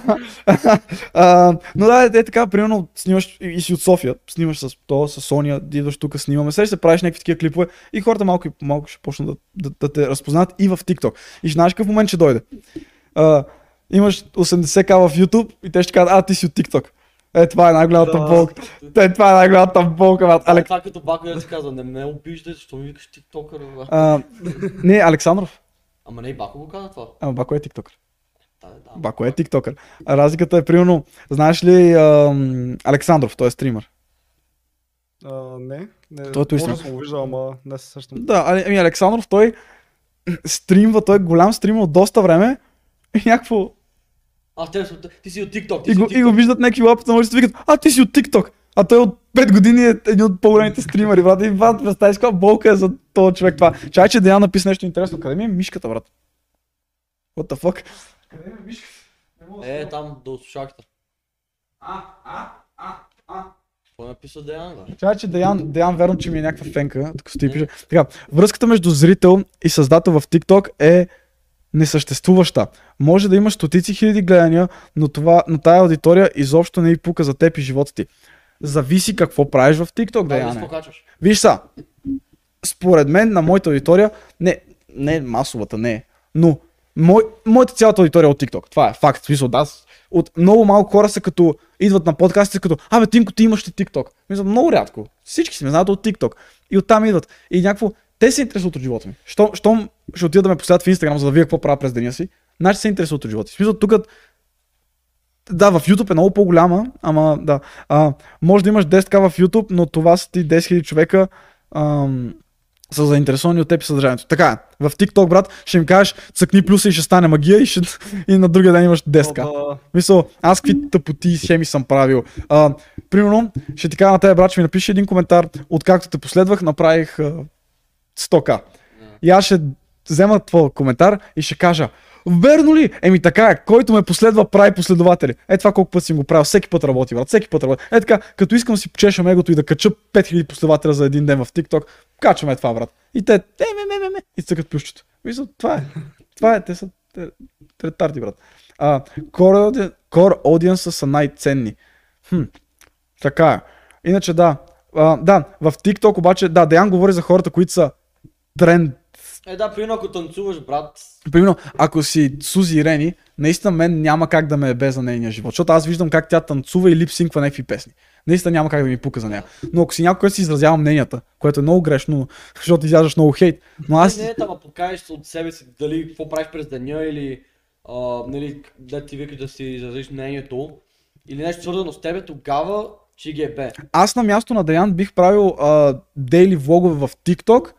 а, но да, е, е така, примерно снимаш и, и си от София, снимаш с то, с Соня, идваш тук, снимаме, сега ще правиш някакви такива клипове и хората малко и малко ще почнат да, да, да те разпознат и в TikTok. И знаеш какъв момент ще дойде. А, имаш 80к в YouTube и те ще кажат, а ти си от TikTok. Е, това е най-голямата Да. болка. Е, това е най-голямата болка, брат. Алек... Алек... Това като бако да си казва, не ме обиждай, защо ми викаш тиктокър, бе? А, не, Александров. Ама не и бако го каза това. Ама Бако е тиктокър. Да, да. Бако е тиктокър. А разликата е, примерно, знаеш ли ам, Александров, той е стример. А, не, не. Той е може съм го виждал, ама не се сещам. Да, ами Александров, той стримва, той е голям стример от доста време и някакво... А, те, са- ти си от тикток, ти И си го, от и го TikTok. виждат някакви лапата на улицата и викат, а ти си от TikTok. А той от 5 години е един от по-големите стримери, брат. И брат, представи каква болка е за този човек това. Чай, че Деян написа нещо интересно. Къде ми е мишката, брат? What the fuck? Къде ми е мишката? Не мога да Е, спомня. там, до слушалката. А, а, а, а. Какво е написал Деян, бе? Чакай, че Деян, Деян верно, че ми е някаква фенка, тук стои пише. Така, връзката между зрител и създател в TikTok е несъществуваща. Може да имаш стотици хиляди гледания, но, това, но тая аудитория изобщо не и пука за теб и живота ти. Зависи какво правиш в TikTok, Да, Деяне. не покачваш. Виж са, според мен на моята аудитория, не, не масовата, не, но мой, моята цялата аудитория е от TikTok. Това е факт. В Смисъл, да, от много малко хора са като, идват на подкастите като, абе, Тинко, ти имаш ли TikTok? Мисля, много рядко. Всички си ме знаят от TikTok. И оттам идват. И някакво, те се интересуват от живота ми. Щом, щом ще отида да ме последват в Instagram, за да видя какво правя през деня си, значи се интересуват от живота. В Смисъл, тук да, в YouTube е много по-голяма, ама да. А, може да имаш 10к в YouTube, но това са ти 10 000 човека ам, са заинтересовани от теб и съдържанието. Така е. В TikTok, брат, ще им кажеш цъкни плюса и ще стане магия и, ще, и на другия ден имаш 10к. Опа, Мисъл, аз какви тъпоти и схеми съм правил. А, примерно, ще ти кажа на тебе, брат, ще ми напиши един коментар, откакто те последвах, направих 100к. И аз ще взема твой коментар и ще кажа, верно ли? Еми така е, който ме последва, прави последователи. Е това колко път съм го правил, всеки път работи, брат, всеки път работи. Е така, като искам да си почешам егото и да кача 5000 последователя за един ден в TikTok, качваме това, брат. И те, е, ме, ме, ме, ме, и цъкат плющето. Мисля, това е. Това е, те са те- ретарди, брат. А, core, core audience са най-ценни. Хм, така е. Иначе да. А, да, в TikTok обаче, да, Деян говори за хората, които са тренд. Е, да, примерно ако танцуваш, брат, Примерно, ако си Сузи Рени, наистина мен няма как да ме е без за нейния живот, защото аз виждам как тя танцува и липсинква някакви песни. Наистина няма как да ми пука за нея. Но ако си някой, който си изразява мненията, което е много грешно, защото изяждаш много хейт, но аз... не, не, ама покажеш от себе си, дали какво правиш през деня или, а, нали, да ти викаш да си изразиш мнението, или нещо свързано с тебе, тогава ще ги е бе. Аз на място на Даян бих правил а, дейли влогове в TikTok,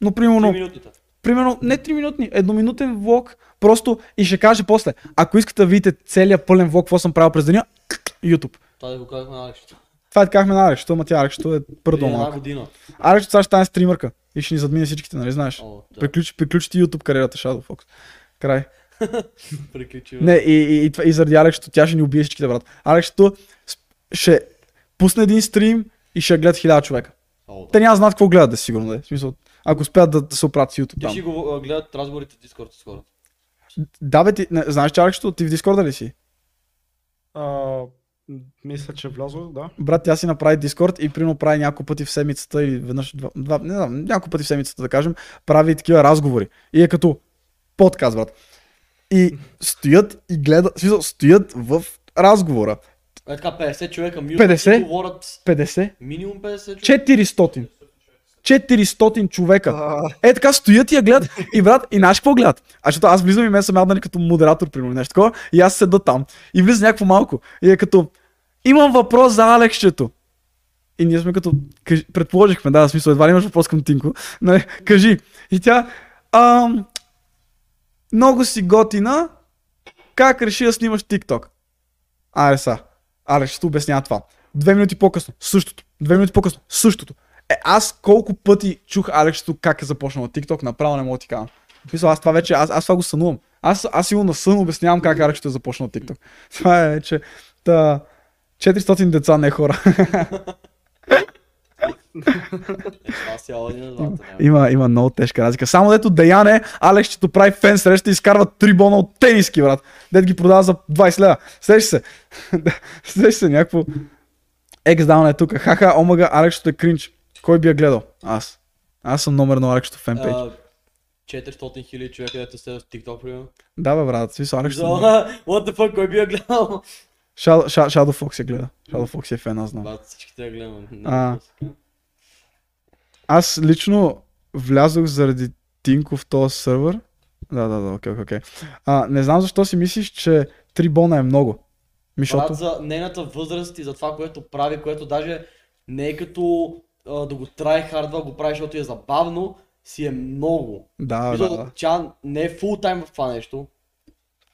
но примерно, Три минутите. примерно не 3 минутни, едноминутен влог, просто и ще каже после, ако искате да видите целият пълен влог, какво съм правил през деня, YouTube. Това да го казахме на Алексито. Това е казахме на Алекс, ама тя Алекс, е Преди пърдо една малко. година. Алекс сега ще стане стримърка и ще ни задмине всичките, нали знаеш? О, да. Приключи, приключи ти YouTube кариерата Shadow Fox. Край. Приключи. Не, и, и, и, и заради Алекс, тя ще ни убие всичките, брат. Алекс ще пусне един стрим и ще гледат хиляда човека. О, да. Те няма знаят какво гледат, да сигурно. Да. е. В смисъл, ако успеят да, да се оправят с YouTube Те ще го а, гледат разговорите в Дискорд с хората. Да, бе, ти, не, знаеш, че Алекс, ти в Дискорда ли си? А, мисля, че влязох, да. Брат, тя си направи Дискорд и примерно прави няколко пъти в седмицата или веднъж, два, два не знам, няколко пъти в седмицата, да кажем, прави такива разговори. И е като подкаст, брат. И стоят и гледат, смисъл, стоят в разговора. Е така, 50 човека милно 50? и говорят 50? минимум 50 човека. 400. 400 човека. Е така стоят и я гледат. И брат, и знаеш какво гледат? А защото аз влизам и мен съм нали, като модератор, примерно нещо такова. И аз седа там. И влиза някакво малко. И е като, имам въпрос за Алексчето. И ние сме като, кажи, предположихме, да, в смисъл, едва ли имаш въпрос към Тинко. Нали, кажи. И тя, ам, много си готина, как реши да снимаш TikTok? Аре са. Алекс ще обяснява това. Две минути по-късно, същото. Две минути по-късно, същото. Е, аз колко пъти чух Алекс тук как е започнал TikTok, направо не мога да ти кажа. Смисъл, аз това вече, аз, аз това го сънувам. Аз, аз сигурно на сън обяснявам как Алекс ще е започнал TikTok. Това е вече. Та, 400 деца, не хора. Има, има много тежка разлика. Само дето Даяне, Алекс ще прави фен среща и изкарва три бона от тениски, брат. Дед ги продава за 20 лева. Сеща се. Сеща се някакво. Екс даун е тук. Хаха, омага, Алекс ще е кринч. Кой би я гледал? Аз. Аз съм номер на Алекс фенпейдж. 400 хиляди човека, дето се в TikTok, примерно. Да, бе, брат. Смисъл, Алекс. За, what the fuck, кой би я гледал? Shadow, Shadow, Fox я гледа. Shadow Fox е фен, аз знам. Бат, всички те гледам. А. Аз лично влязох заради Тинко в този сървър. Да, да, да, окей, окей. А, не знам защо си мислиш, че 3 бона е много. Ми, защото... Брат, за нейната възраст и за това, което прави, което даже не е като да го трай хардва, го прави, защото е забавно, си е много. Да, да, Мисъл, да. Тя не е фул тайм в това нещо.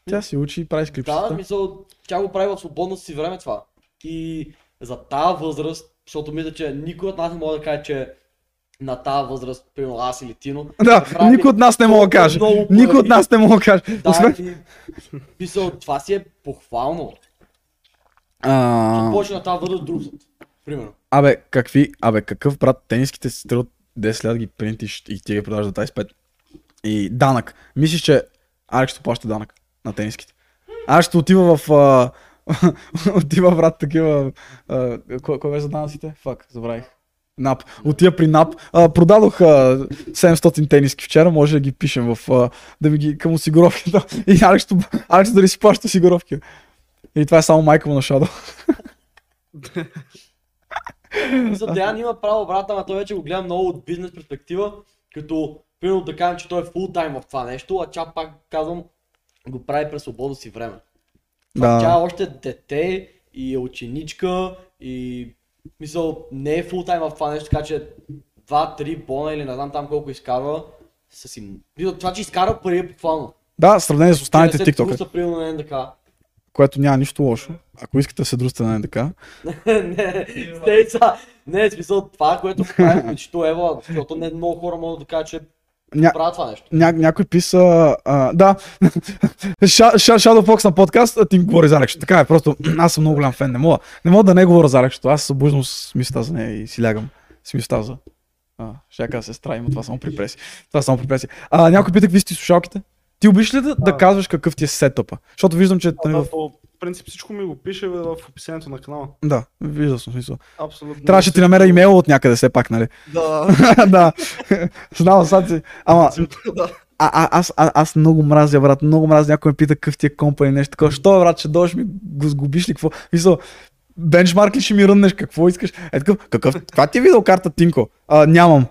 Тя си учи и прави Да, скрипчета. мисъл, тя го прави в свободното си време това. И за тази възраст, защото мисля, че никой от нас не може да каже, че на тази възраст, примерно аз или Тино, Да, прави никой от нас не мога да каже. Никой от нас не мога да каже. Да, Освен... и, мисъл, това си е похвално. А, Повече на тази възраст друсат. Примерно. Абе, какви, абе, какъв брат, тениските се струват 10 лева да ги принтиш и ти ги продаваш за 25. И данък. Мислиш, че Алекс ще плаща данък на тениските. Аз ще отива в... А... отива, брат, такива... А... Кой, кой беше за данъците? Фак, забравих. НАП. Отива при НАП. А, продадох а, 700 тениски вчера, може да ги пишем в... А, да ми ги към осигуровката. И Алекс, Алекс дали си плаща осигуровки. И това е само майка му на Шадо. За Деян има право, брат, ама той вече го гледа много от бизнес перспектива, като, примерно да кажем, че той е фул тайм в това нещо, а тя пак казвам, го прави през свободно си време. Да. Тя е още дете и е ученичка и мисъл не е фул тайм в това нещо, така че 2-3 бона или не знам там колко изкарва, са си... Това, че изкарва пари е буквално. Да, в сравнение с останалите не НДК. което няма нищо лошо. Ако искате да се друсте на НДК. не, стей са. Не, в смисъл това, което прави почти Ева, защото не много хора могат да кажат, че Ня... правят това нещо. Ня... Някой писа... А, да, Shadow Fox на подкаст, а ти им говори за Алекс. Така е, просто аз съм много голям фен. Не мога, не мога да не говоря за Алекс. Аз се събуждам с мисълта за нея и си лягам с мисълта за А, ще кажа сестра, има това само при преси. Това само при преси. А, някой пита какви си ти слушалките? Ти обичаш ли да, да казваш какъв ти е сетъпа? Защото виждам, че... А, да, в... принцип всичко ми го пише в описанието на канала. Да, виждал съм смисъл. Абсолютно. Трябваше да ти намеря имейл от някъде все пак, нали? Да. да. Знам, сега си. Ама, а, а, аз, а, аз много мразя, брат. Много мразя някой ме пита какъв ти е компа и нещо такова. Що, брат, ще дойдеш ми го сгубиш ли какво? Мисъл, бенчмарк ли ще ми ръннеш? Какво искаш? Е такъв, какъв, каква ти е видеокарта, Тинко? А, нямам.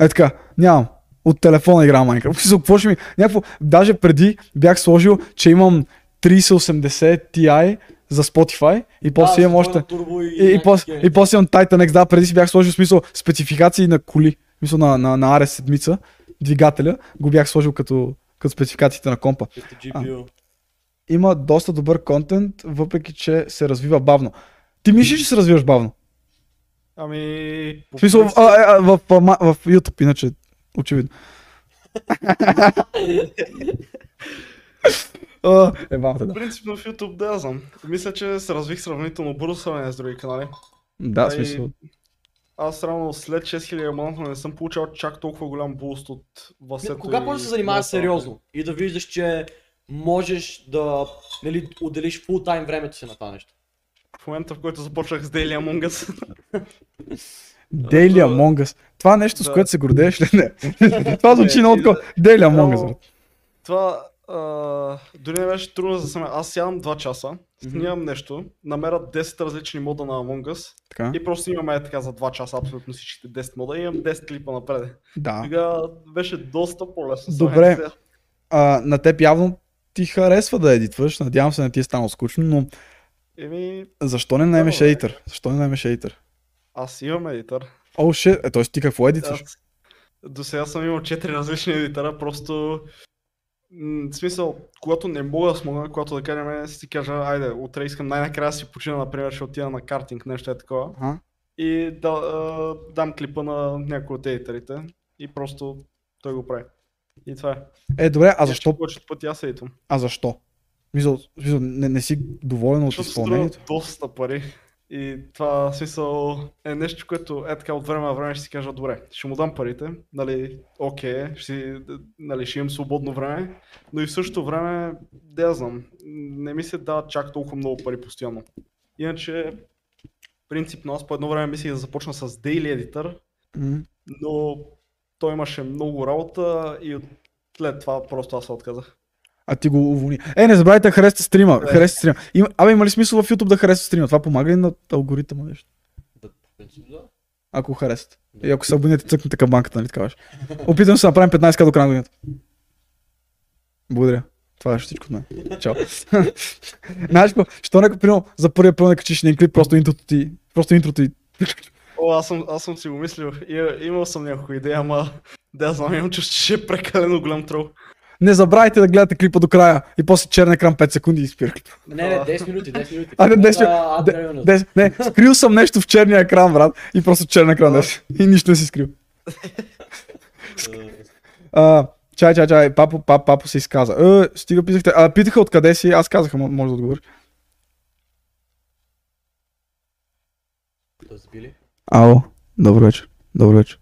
Е така, нямам. От телефона Minecraft. Мисъл, какво ще ми... Някакво... Даже преди бях сложил, че имам 3080 Ti за Spotify и после имам още... И, И, и, и после имам Titan X, да, преди си бях сложил в смисъл спецификации на коли, в смисъл на, на, на RS7, двигателя, го бях сложил като, като спецификациите на компа. GPU. Има доста добър контент, въпреки че се развива бавно. Ти мислиш, че се развиваш бавно? Ами... В смисъл, а, а, а, в, в, в, в YouTube, иначе, очевидно. А, Е, бамата, да. Принципно в YouTube да я знам. Мисля, че се развих сравнително бързо сравнение с други канали. Да, Ай, смисъл. Аз реално след 6000 абоната не съм получавал чак толкова голям буст от властето. е Кога почва да се занимаваш сериозно и да виждаш, че можеш да нали, отделиш фул тайм времето си на това нещо? В момента, в който започнах с Daily Among Us. Daily Among Us. Това нещо, с Да. което се гордееш ли? Не. Това звучи Не, много такова. Daily Among Us. Това а, дори не беше трудно за самия. Аз сядам 2 часа, снимам нещо, намеря 10 различни мода на Among Us Така. и просто имаме е така за 2 часа абсолютно всичките 10 мода и имам 10 клипа напред. Да. Тогава беше доста по-лесно. Добре. Сега. А, на теб явно ти харесва да едитваш. Надявам се не ти е станало скучно, но Еми, защо не наемеш Добре. едитър? Защо не наемеш едитър? аз имам едитър. О, oh, shit. Е, т.е. ти какво едитваш? Аз до сега съм имал 4 различни едитора, просто в смисъл, когато не мога да смогна, когато да кажем, си кажа, айде, утре искам най-накрая си почина, например, ще отида на картинг, нещо е такова. Ага. И да, а, дам клипа на някой от едиторите и просто той го прави. И това е. Е, добре, а защо? Повечето пъти аз едитвам. А защо? Мисъл, мисъл не, не си доволен от Защото изпълнението? доста пари. И това смисъл е нещо, което е така от време на време ще си кажа, добре, ще му дам парите, нали, окей, ще, си, нали, ще имам свободно време, но и в същото време, да я знам, не ми се дават чак толкова много пари постоянно. Иначе, принципно аз по едно време мислих да започна с Daily Editor, но той имаше много работа и след това просто аз се отказах. А ти го уволни. Е, не забравяйте да харесате стрима. Е. Харесате стрима. Има, абе, има ли смисъл в YouTube да харесате стрима? Това помага ли на алгоритъма нещо? Да, да. Ако харесате. И ако се абонирате, цъкнете към банката, нали така беше. Опитвам се да направим 15к до края на годината. Благодаря. Това е всичко от мен. Чао. Знаеш какво? Що нека, примерно, за първия път качиш един клип, просто интрото ти, просто интрото ти. О, аз съм, аз съм си го мислил. И, имал съм някаква идея, ама да знам, имам чувство, че ще е прекалено голям трол. Не забравяйте да гледате клипа до края и после черен екран 5 секунди и спира клипа. Не, не, 10 минути, 10 минути. А, не, 10 Това е. Дес, не, скрил съм нещо в черния екран, брат, и просто черен екран днес. И нищо не си скрил. А, чай, чай, чай, папо, пап, папо се изказа. Е, стига питахте. А, питаха откъде си, аз казах, ама може да отговориш. Да сбили. Ало, добър вечер. Добър вечер.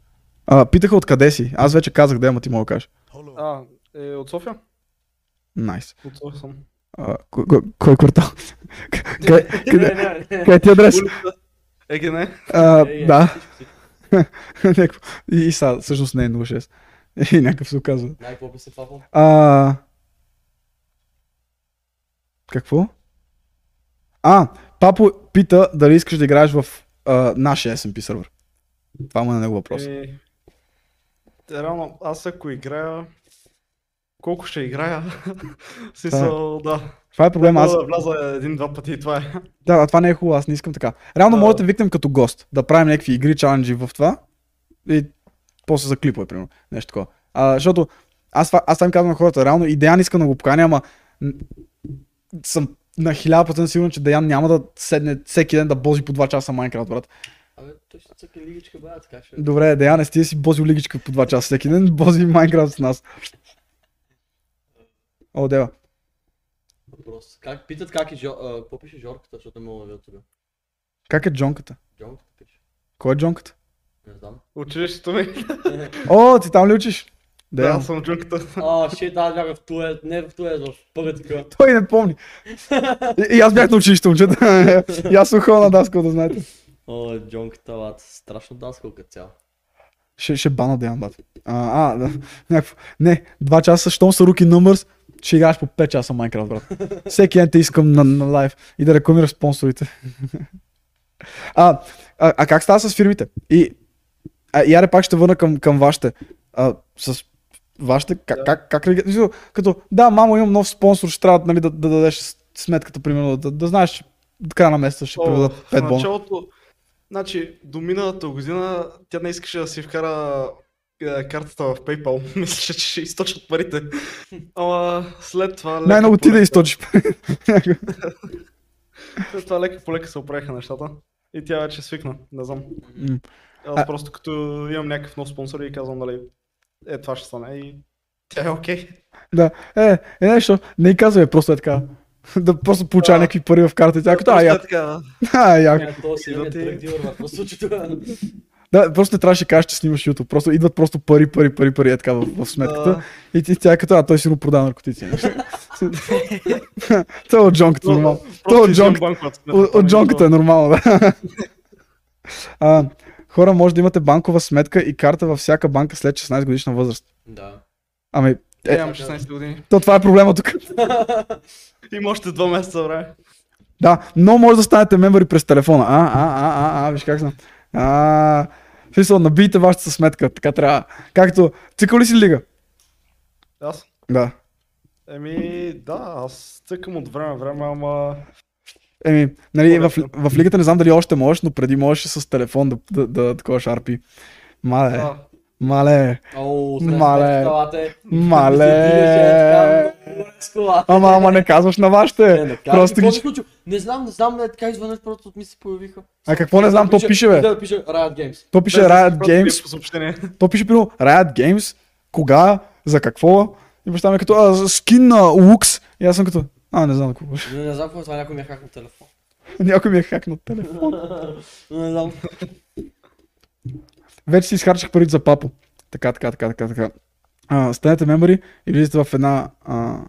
А, питаха откъде си. Аз вече казах да, ама ти мога да кажеш. А, е, от София? Найс. От София съм. А, кой, кой, кой квартал? Къде- къде-. Къде ти е адрес? Еге не. А, Е, е, да. И, и сега, всъщност не е 06. И някакъв се оказва. Най-какво се папа? А... Какво? А, папо пита дали искаш да играеш в а, нашия SMP сервер. Това му е на него въпрос. Е, реално, аз ако играя... Колко ще играя? В смисъл, да. Това е проблем. Аз, да вляза един-два пъти и това е. да, това не е хубаво, аз не искам така. Реално Да. може да викнем като гост, да правим някакви игри, чаленджи в това и после за клипове, примерно. Нещо такова. А, защото аз, аз там казвам на хората, реално и Деян иска да го поканя, ама съм на 1000% сигурен, че Деян няма да седне всеки ден да бози по 2 часа Майнкрафт, брат. Абе, той ще цъка лигичка, бе, така ще. Добре, Деяне, стига си бози лигичка по 2 часа всеки ден, бози Майнкрафт с нас. О, дева. Въпрос. Как, питат как е Жо... а, Какво пише Жорката, защото не мога да видя тук. Как е джонката? Жорката пише. Кой е джонката? Не знам. Училището ми. О, ти там ли учиш? Да, Да. аз съм джунката. А, шит, аз бях в туалет, не в туалет, в ПГТК. Той не помни. И, и аз бях на училище, момчета. и аз съм ходил на даскал, да знаете. О, джонката, бат, страшно даскал като цяло. Ще, ще бана Деян, бат. А, а, да. Някакво. Не, два часа, щом са руки numbers, ще играеш по 5 часа Майнкрафт, брат. Всеки ден те искам на, на лайв и да рекламираш спонсорите. а, а, а, как става с фирмите? И, а, и аре пак ще върна към, към вашите. А, с вашите, как, Да. как, как, реагирате? Като, да, мамо, имам нов спонсор, ще трябва нали, да, да дадеш сметката, примерно, да, да знаеш, че до края на месеца ще преведат в 5 бона. началото, значи, до миналата година тя не искаше да си вкара картата в PayPal. Мислеше, че ще източат парите. Ама след това... Най-много ти да източиш. След това лека по лека се оправиха нещата. И тя вече свикна, не знам. Аз А- просто като имам някакъв нов спонсор и казвам, нали, е, това ще стане и тя е окей. Да, е, е нещо, не казвай, просто е така. да просто получава Да. някакви пари в карта и тя като, а, я, е така, а, я. Не, то си е и- тръг дилър, какво се случи тук? Да, просто не трябваше да кажеш, че снимаш YouTube. Просто идват просто пари, пари, пари, пари, е така в, в сметката. И ти тя е като, а той си го продава наркотици. Това е от джонката нормално. Просто То от извън джонк- банковата сметка, От, това от не джонката е нормално, да. а, хора, може да имате банкова сметка и карта във всяка банка след 16 годишна възраст. Да. Ами, Е, е, имам 16 години. то това е проблема тук. Има още 2 месеца време. Да, но може да станете мембъри през телефона. А, а, а, а, а, виж как съм. А, в смисъл, набийте вашата сметка, така трябва. Както, цикъл ли си лига? Аз? Да. Еми, да, аз цъкам от време време, ама... Еми, нали, в, в лигата не знам дали още можеш, но преди можеш с телефон да, да, да такова шарпи. Мале, Да. Мале, О, Мале. Мале. мале. Ама, ама не казваш на вашите. Просто ги... Не знам, не знам, не така изведнъж просто ми се появиха. А какво не знам, то пише, бе. Да, пише Riot Games. То пише Riot Games, то пише примерно Riot Games, кога, за какво. И баща ми е като, а, скин на Лукс. И аз съм като, а, не знам какво беше. Не, не знам какво е това, някой ми е хакнал телефон. Някой ми е хакнал телефон. Не знам. Вече си изхарчих парите за папо. Така, така, така, така, така. А, станете мембари и влизате в една а,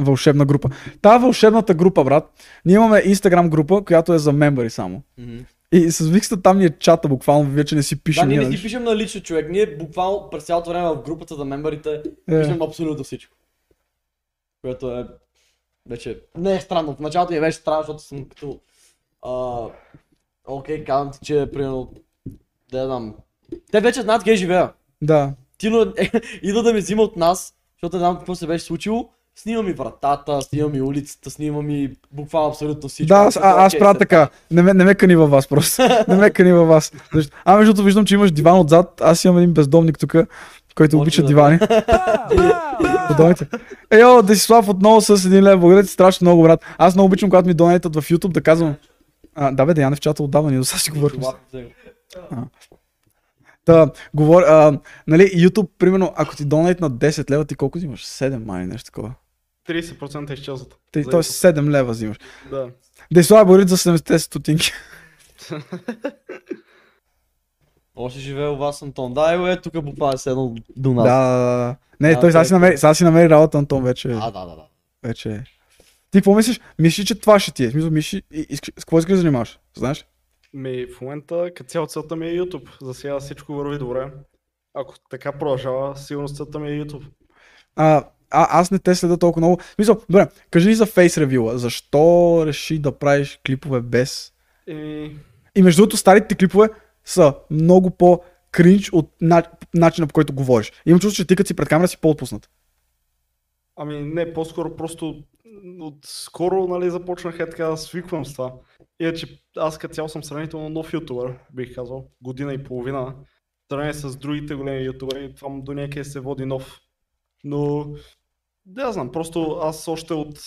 вълшебна група. Та вълшебната група, брат, ние имаме Instagram група, която е за мембари само. Мгм. И с Викста там ни е чата, буквално вече не си Да, пишем. ние не нали? си пишем на лично човек. Ние буквално през цялото време в групата за мембарите Е. пишем абсолютно всичко. Което е вече не е странно. В началото ми е беше странно, защото съм като а, окей, казвам ти, че примерно да знам. Те вече знаят къде живея. Да. Тино е, идва да ме взима от нас, защото не знам какво се беше случило. Снимам и вратата, снимам и улицата, снимам и буквално абсолютно всичко. Да, аз, а, аз правя така. Не ме, не ме кани във вас просто. не ме кани във вас. А, между другото, виждам, че имаш диван отзад. Аз имам един бездомник тук, който Може обича да дивани. Подойте. Ейо, Десислав отново с един лев. Благодаря ти страшно много, брат. Аз много обичам, когато ми донейтат в YouTube да казвам. А, да, бе, Деяне в чата отдавна, ние до сега си говорим. Та, говор, а, нали, YouTube, примерно, ако ти донейт на 10 лева, ти колко взимаш? 7 май, нещо такова. 30% изчезват. Ти, тоест 7 лева взимаш. Да. Благодаря ти за 70 стотинки. Още живее у вас Антон. Да, ево е тук буквално се едно до нас. Да, да, да. Не, Да, той сега си намери, сега си намери работа, Антон, вече. А, да, да, да. вече е. Ти какво мислиш? Мислиш, че това ще ти е? Мислиш, и, и, с какво искаш да занимаваш? Знаеш? Ми, в момента, като цяло целта ми е YouTube. За сега всичко върви добре. Ако така продължава, сигурно целта ми е YouTube. А, а, аз не те следа толкова много. Мисъл, добре, кажи ни за Face Review. Защо реши да правиш клипове без... И И между другото, старите клипове са много по кринч от на, начина по който говориш. Имам чувство, че ти като си пред камера си по-отпуснат. Ами не, по-скоро просто от скоро нали, започнах е така да свиквам с това. Иначе аз като цяло съм сравнително нов ютубър, бих казал, година и половина. Сравнение с другите големи ютубъри, това до някъде се води нов. Но, да знам, просто аз още от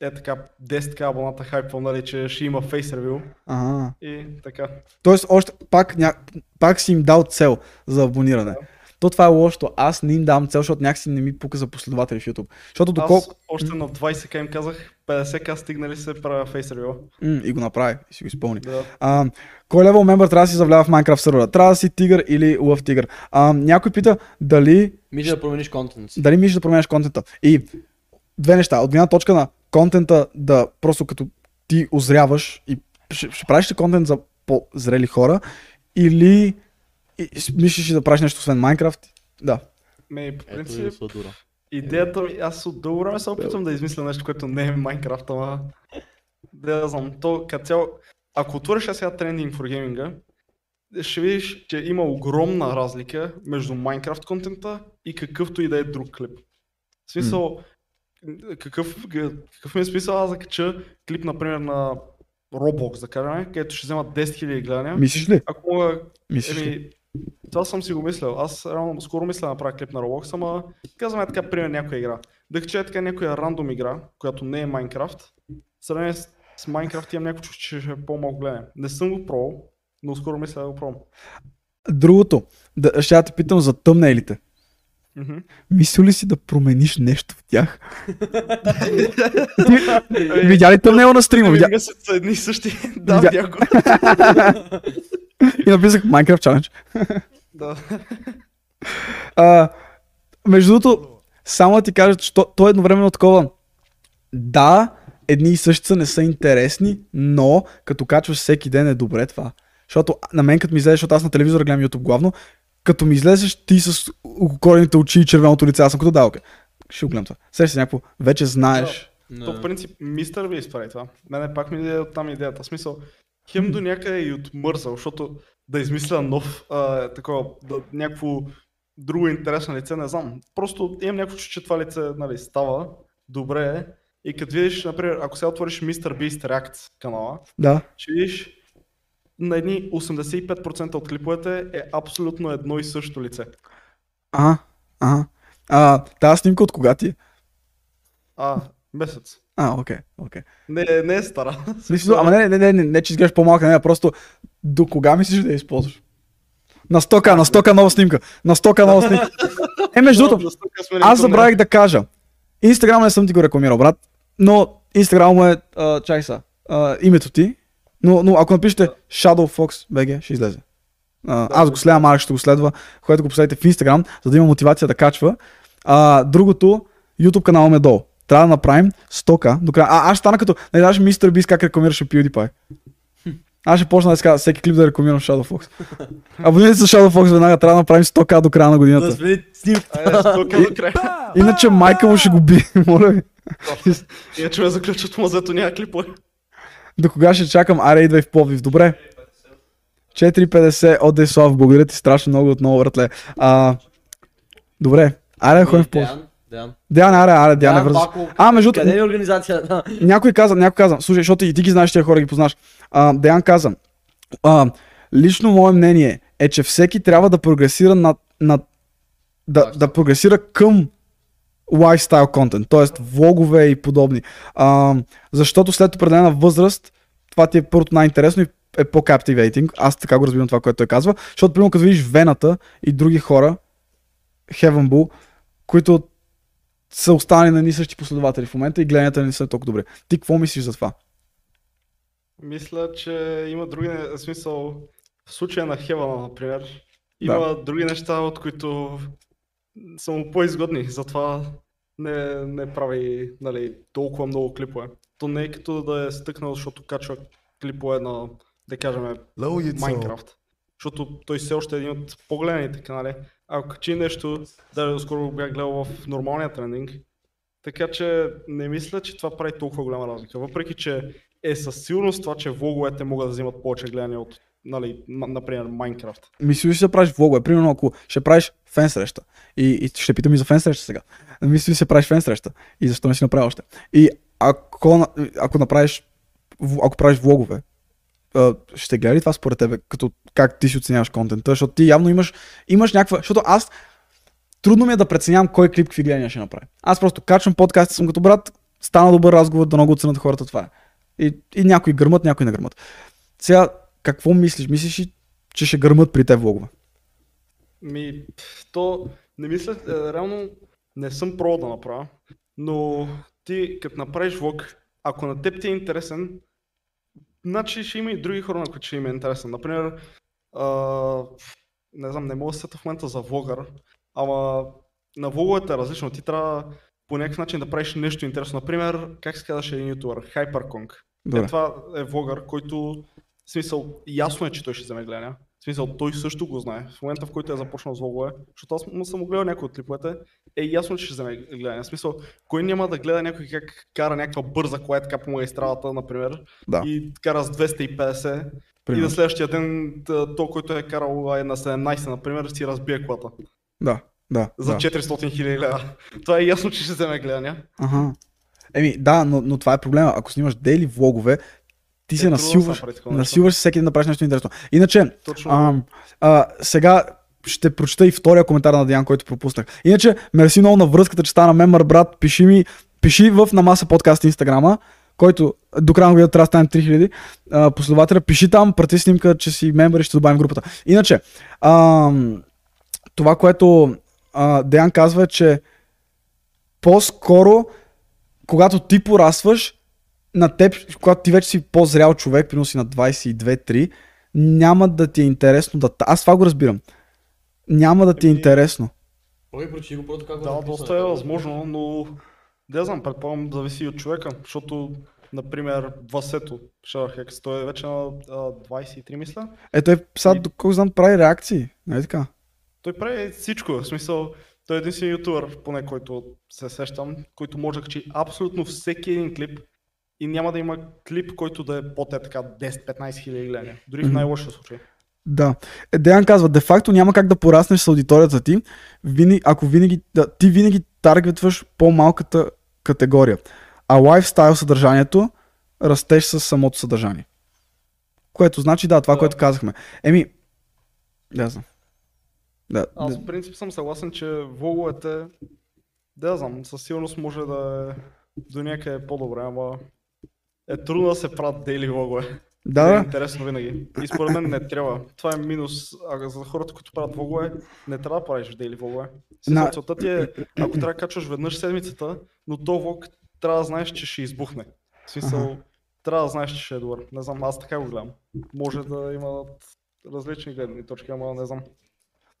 е така 10 к абоната хайпвам, нали, че ще има фейс ревю Ага. и така. Тоест, още пак, ня... пак си им дал цел за абониране. То това е лошото. Аз не им давам цел, защото някакси не ми пука за последователи в YouTube. Защото доколко... Аз още на 20к им казах, 50к стигнали се правя фейс ревю. И го направи, и си го изпълни. Да. А, кой левел мембър трябва да си завлява в Minecraft сервера? Трябва да си тигър или лъв тигър. А, някой пита дали, Мисля да промениш контент дали мислиш да променяш контента. И две неща. От гледна точка на контента да просто като ти озряваш и ще, ще правиш ли контент за по-зрели хора или и, мислиш ли да правиш нещо освен Minecraft? Да. Ме, по Ето принцип, сладура. идеята ми, аз от дълго време се опитвам да измисля нещо, което не е Майнкрафт, ама... Да, знам, то като цяло... Ако отвориш сега трендинг for гейминга, ще видиш, че има огромна разлика между Майнкрафт контента и какъвто и да е друг клип. В смисъл, какъв, какъв ми е смисъл аз да кача клип, например, на Roblox, да кажем, където ще взема 10 000 гледания. Мислиш ли? Ако мога Мислиш ли? Еми, това съм си го мислил. Аз реално скоро мисля да направя клип на Roblox, ама казваме така, пример някоя игра. Да кача е така някоя рандом игра, която не е Minecraft. В сравнение с, с Minecraft имам някакво чувство, че ще е по-малко гледане. Не съм го пробвал, но скоро мисля да го пробвам. Другото, да, ще те питам за тъмнейлите. Мгм. Мислил ли си да промениш нещо в тях? Видя ли тъмнела на стрима? Видя... Видя... са едни и същи. да, Видя-. И написах Minecraft Challenge. да. А, между другото, само да ти кажа, че то, то е едновременно такова. Да, едни и същи са, не са интересни, но като качваш всеки ден е добре това. Защото на мен като ми излезе, защото аз на телевизора гледам YouTube главно, като ми излезеш ти с окорените очи и червеното лице, аз съм като да, окей. Ще го гледам това. Сещаш се някакво, вече знаеш. Не. То в принцип мистър ви изправи това. Мене пак ми иде от там идеята. В смисъл, хем до някъде и отмързал, защото да измисля нов, а, такова, да, някакво друго интересно лице, не знам. Просто имам някакво чувство, че това лице нали, става добре е. И като видиш, например, ако сега отвориш Mr. Beast React канала, Да. ще видиш на едни 85% от клиповете е абсолютно едно и също лице. А, а. А, тази снимка от кога ти е? А, месец. А, окей, окей. Не, не е стара. Смисъл, ама не, не, не, не, не, че изглеждаш по-малка, не, просто до кога мислиш да я използваш? На 100к, на 100к нова снимка. На 100к нова снимка. Е, между другото, аз забравих да кажа. Инстаграм не съм ти го рекламирал, брат, но Инстаграм му е, а, чай са, а, името ти, но, но ако напишете Shadow Fox BG, ще излезе. А, аз го следвам, Марк ще го следва, което го последите в Инстаграм, за да има мотивация да качва. А, другото, YouTube канала ме долу. Трябва да направим 100к до края. А, аз стана като, не знаеш Мистер Бист как рекламираше PewDiePie. Аз ще почна да кажа всеки клип да рекламирам Shadow Fox. Абонирайте се Shadow Fox веднага, трябва да направим 100к до края на Да годината. смени снимка. Айде, стука до края. Иначе майка му ще го би, моля ви. Иначе ме заключат мазето, няма клипове. До кога ще чакам? Аре, идвай в Пловдив. Добре. 4.50 от Деслав. Благодаря ти страшно много отново, братле. А, добре. Аре, да ходим в Пловдив. Деян, Деян. Диана, аре, аре, Диана, Деян. Баков. А, между Къде е организацията? някой каза, някой каза, слушай, защото и ти ги знаеш тия хора, ги познаш. А, Деян каза, а, лично мое мнение е, че всеки трябва да прогресира на, на да, да прогресира към lifestyle контент, т.е. влогове и подобни. А, защото след определена възраст, това ти е първото най-интересно и е по-captivating. Аз така го разбирам това, което той казва. Защото, примерно, като видиш Вената и други хора, Heaven Bull, които са останали на едни същи последователи в момента и гледанията не са толкова добре. Ти какво мислиш за това? Мисля, че има други, смисъл, в случая на Хевана, например, има други неща, от които са му по-изгодни, затова не, не прави нали, толкова много клипове. То не е като да е стъкнал, защото качва клипове на, да кажем, Low Майнкрафт. Защото той все още е един от по-гледаните канали. Ако качи нещо, даже скоро бях гледал в нормалния трендинг. Така че не мисля, че това прави толкова голяма разлика. Въпреки, че е със сигурност това, че влоговете могат да взимат повече гледания от, нали, например, Майнкрафт. Мислиш да правиш влогове? Примерно, ако ще правиш фен среща. И, и ще питам и за фен среща сега. Мислиш да правиш фен среща? И защо не си направил още? И ако, ако направиш, ако правиш влогове, ще гледа ли това според тебе, като как ти си оценяваш контента? Защото ти явно имаш, имаш някаква... Защото аз трудно ми е да преценявам кой клип какви гледания ще направи. Аз просто качвам подкаст, съм като брат, стана добър разговор, да много оценят хората това е. И, и някои гърмат, някои не гърмат. Сега, какво мислиш? Мислиш ли, че ще гърмат при те влогове? Ми, то не мисля, е, реално не съм пробвал да направя, но ти като направиш влог, ако на теб ти е интересен, значи ще има и други хора, на които ще им е интересен. Например, а, не знам, не мога да се сета в момента за влогър, ама на влоговете е различно. Ти трябва по някакъв начин да правиш нещо интересно. Например, как се казваше един ютубър? Hyperkong. Добре. Е, това е влогър, който в смисъл, ясно е, че той ще вземе гледания. В смисъл, той също го знае. В момента, в който е започнал с влогове, защото аз му съм гледал някои от клиповете, е ясно, че ще вземе гледания. В смисъл, кой няма да гледа някой как кара някаква бърза кола е така по магистралата, например, Да. и кара с 250, и Примерно. на следващия ден то, който е карал е на 17, например, си разбие колата. Да, да. За да. 400 хиляди лева. Това е ясно, че ще вземе гледания. Ага. Еми, да, но, но това е проблема. Ако снимаш дейли влогове, ти се Е, насилваш, насилваш всеки да правиш нещо интересно. Иначе, Точно. а, а, сега ще прочета и втория коментар на Диан, който пропуснах. Иначе, мерси много на връзката, че стана мембър, брат. Пиши ми, пиши в Намаса подкаст инстаграма, който до края на годината трябва да станем 3000 а, последователя. Пиши там, прати снимка, че си мембър и ще добавим групата. Иначе, а, това, което а, Деян казва е, че по-скоро, когато ти порасваш, на теб, когато ти вече си по-зрял човек, примерно си на 22-3, няма да ти е интересно да... Аз това го разбирам. Няма да ти е Еми, интересно. Ой, прочи го просто как Да, доста е възможно, но не знам, предполагам, зависи от човека, защото, например, Васето, Шарахекс, Хекс, той е вече на а, 23, мисля. Е, той сега, И- доколко знам, прави реакции. Нали така? Той прави всичко, в смисъл, той е единствен ютубър, поне който се сещам, който може да качи абсолютно всеки един клип и няма да има клип, който да е под е така 10-15 хиляди гледания. Дори в най-лошия случай. Да. Е, Деян казва, де факто няма как да пораснеш с аудиторията ти, винаги, ако винаги, да, ти винаги таргетваш по-малката категория. А лайфстайл съдържанието растеш с самото съдържание. Което значи, да, това, Да. което казахме. Еми, да знам. Да, Аз в принцип съм съгласен, че влоговете, да знам, със сигурност може да е до някъде по-добре, ама е трудно да се правят дейли влогове. да, Не е интересно винаги. И според мен не трябва. Това е минус. А за хората, които правят влогове, не трябва да правиш дейли влогове. На-. Целта ти е, ако трябва да качваш веднъж седмицата, но то влог трябва да знаеш, че ще избухне. В смисъл, Аха. трябва да знаеш, че ще е добър. Не знам, аз така го гледам. Може да имат различни гледни точки, ама не знам.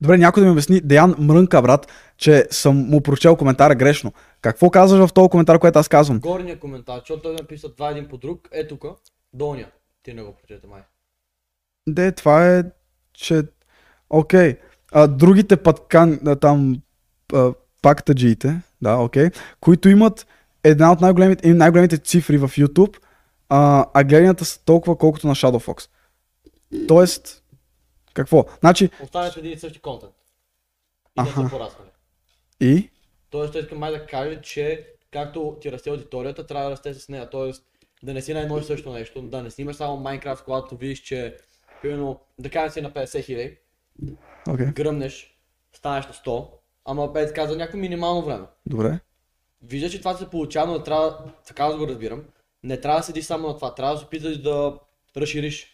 Добре, някой да ми обясни, Деян мрънка, брат, че съм му прочел коментара грешно. Какво казваш в този коментар, който аз казвам? Горния коментар, защото той написа два един по друг, е тук, долния. Ти не го прочете май. Де, това е, че... Окей. А, другите пъткан, а, там, а, пактаджиите, да, окей, които имат една от най-големите, най-големите цифри в YouTube, а, а гледанията са толкова колкото на Shadow Fox. Тоест, какво? Значи, Останете един и същи контент. И Аха. са пораснали. и? Тоест, той иска май да каже, че както ти расте аудиторията, трябва да расте с нея. Тоест, да не си на едно и също нещо, да не снимаш само Майнкрафт, когато видиш, че, примерно, да кажем си на 50 хиляди, Окей, гръмнеш, станеш на 100, ама бе така за някакво минимално време. добре. Вижда, че това се получава, но трябва, така аз го разбирам, не трябва да седиш само на това, трябва да се опиташ да разшириш.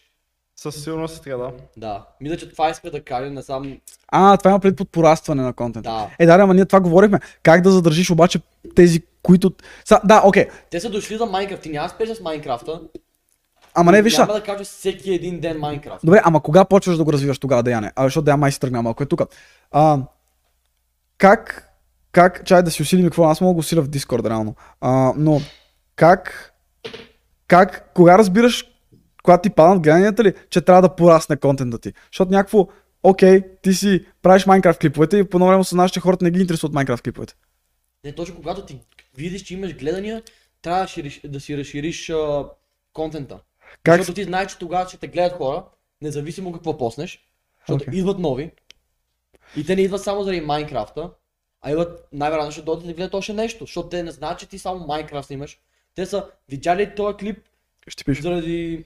Със сигурност е така, да. Да. Мисля, че това иска да каже, не сам... А, това има пред под порастване на контент. Да. Е, да, ама ние това говорихме. Как да задържиш обаче тези, които... Са, да, окей. Те са дошли за Майнкрафт, ти няма спеш с Майнкрафта. Ама не, виж, Няма да кажеш всеки един ден Майнкрафт. Добре, ама кога почваш да го развиваш тогава, Деяне? А, защото Деян май си тръгна малко е тук. А, как, как, чай да си усилим какво, аз мога да го усиля в Discord реално. А, но, как, как, кога разбираш, когато ти паднат гледанията ли, че трябва да порасне контента ти? Защото някакво, окей, ти си правиш Майнкрафт клиповете и по едно време осъзнаваш, че хората не ги интересуват Майнкрафт клиповете. Не, точно когато ти видиш, че имаш гледания, трябва да, си разшириш а, контента. Как Защото ти знаеш, че тогава ще те гледат хора, независимо какво поснеш, защото Окей. идват нови. И те не идват само заради Майнкрафта, а идват най-вероятно ще дойдат да гледат още нещо, защото те не знаят, че ти само Майнкрафт снимаш. Те са видяли ли този клип ще пиша? заради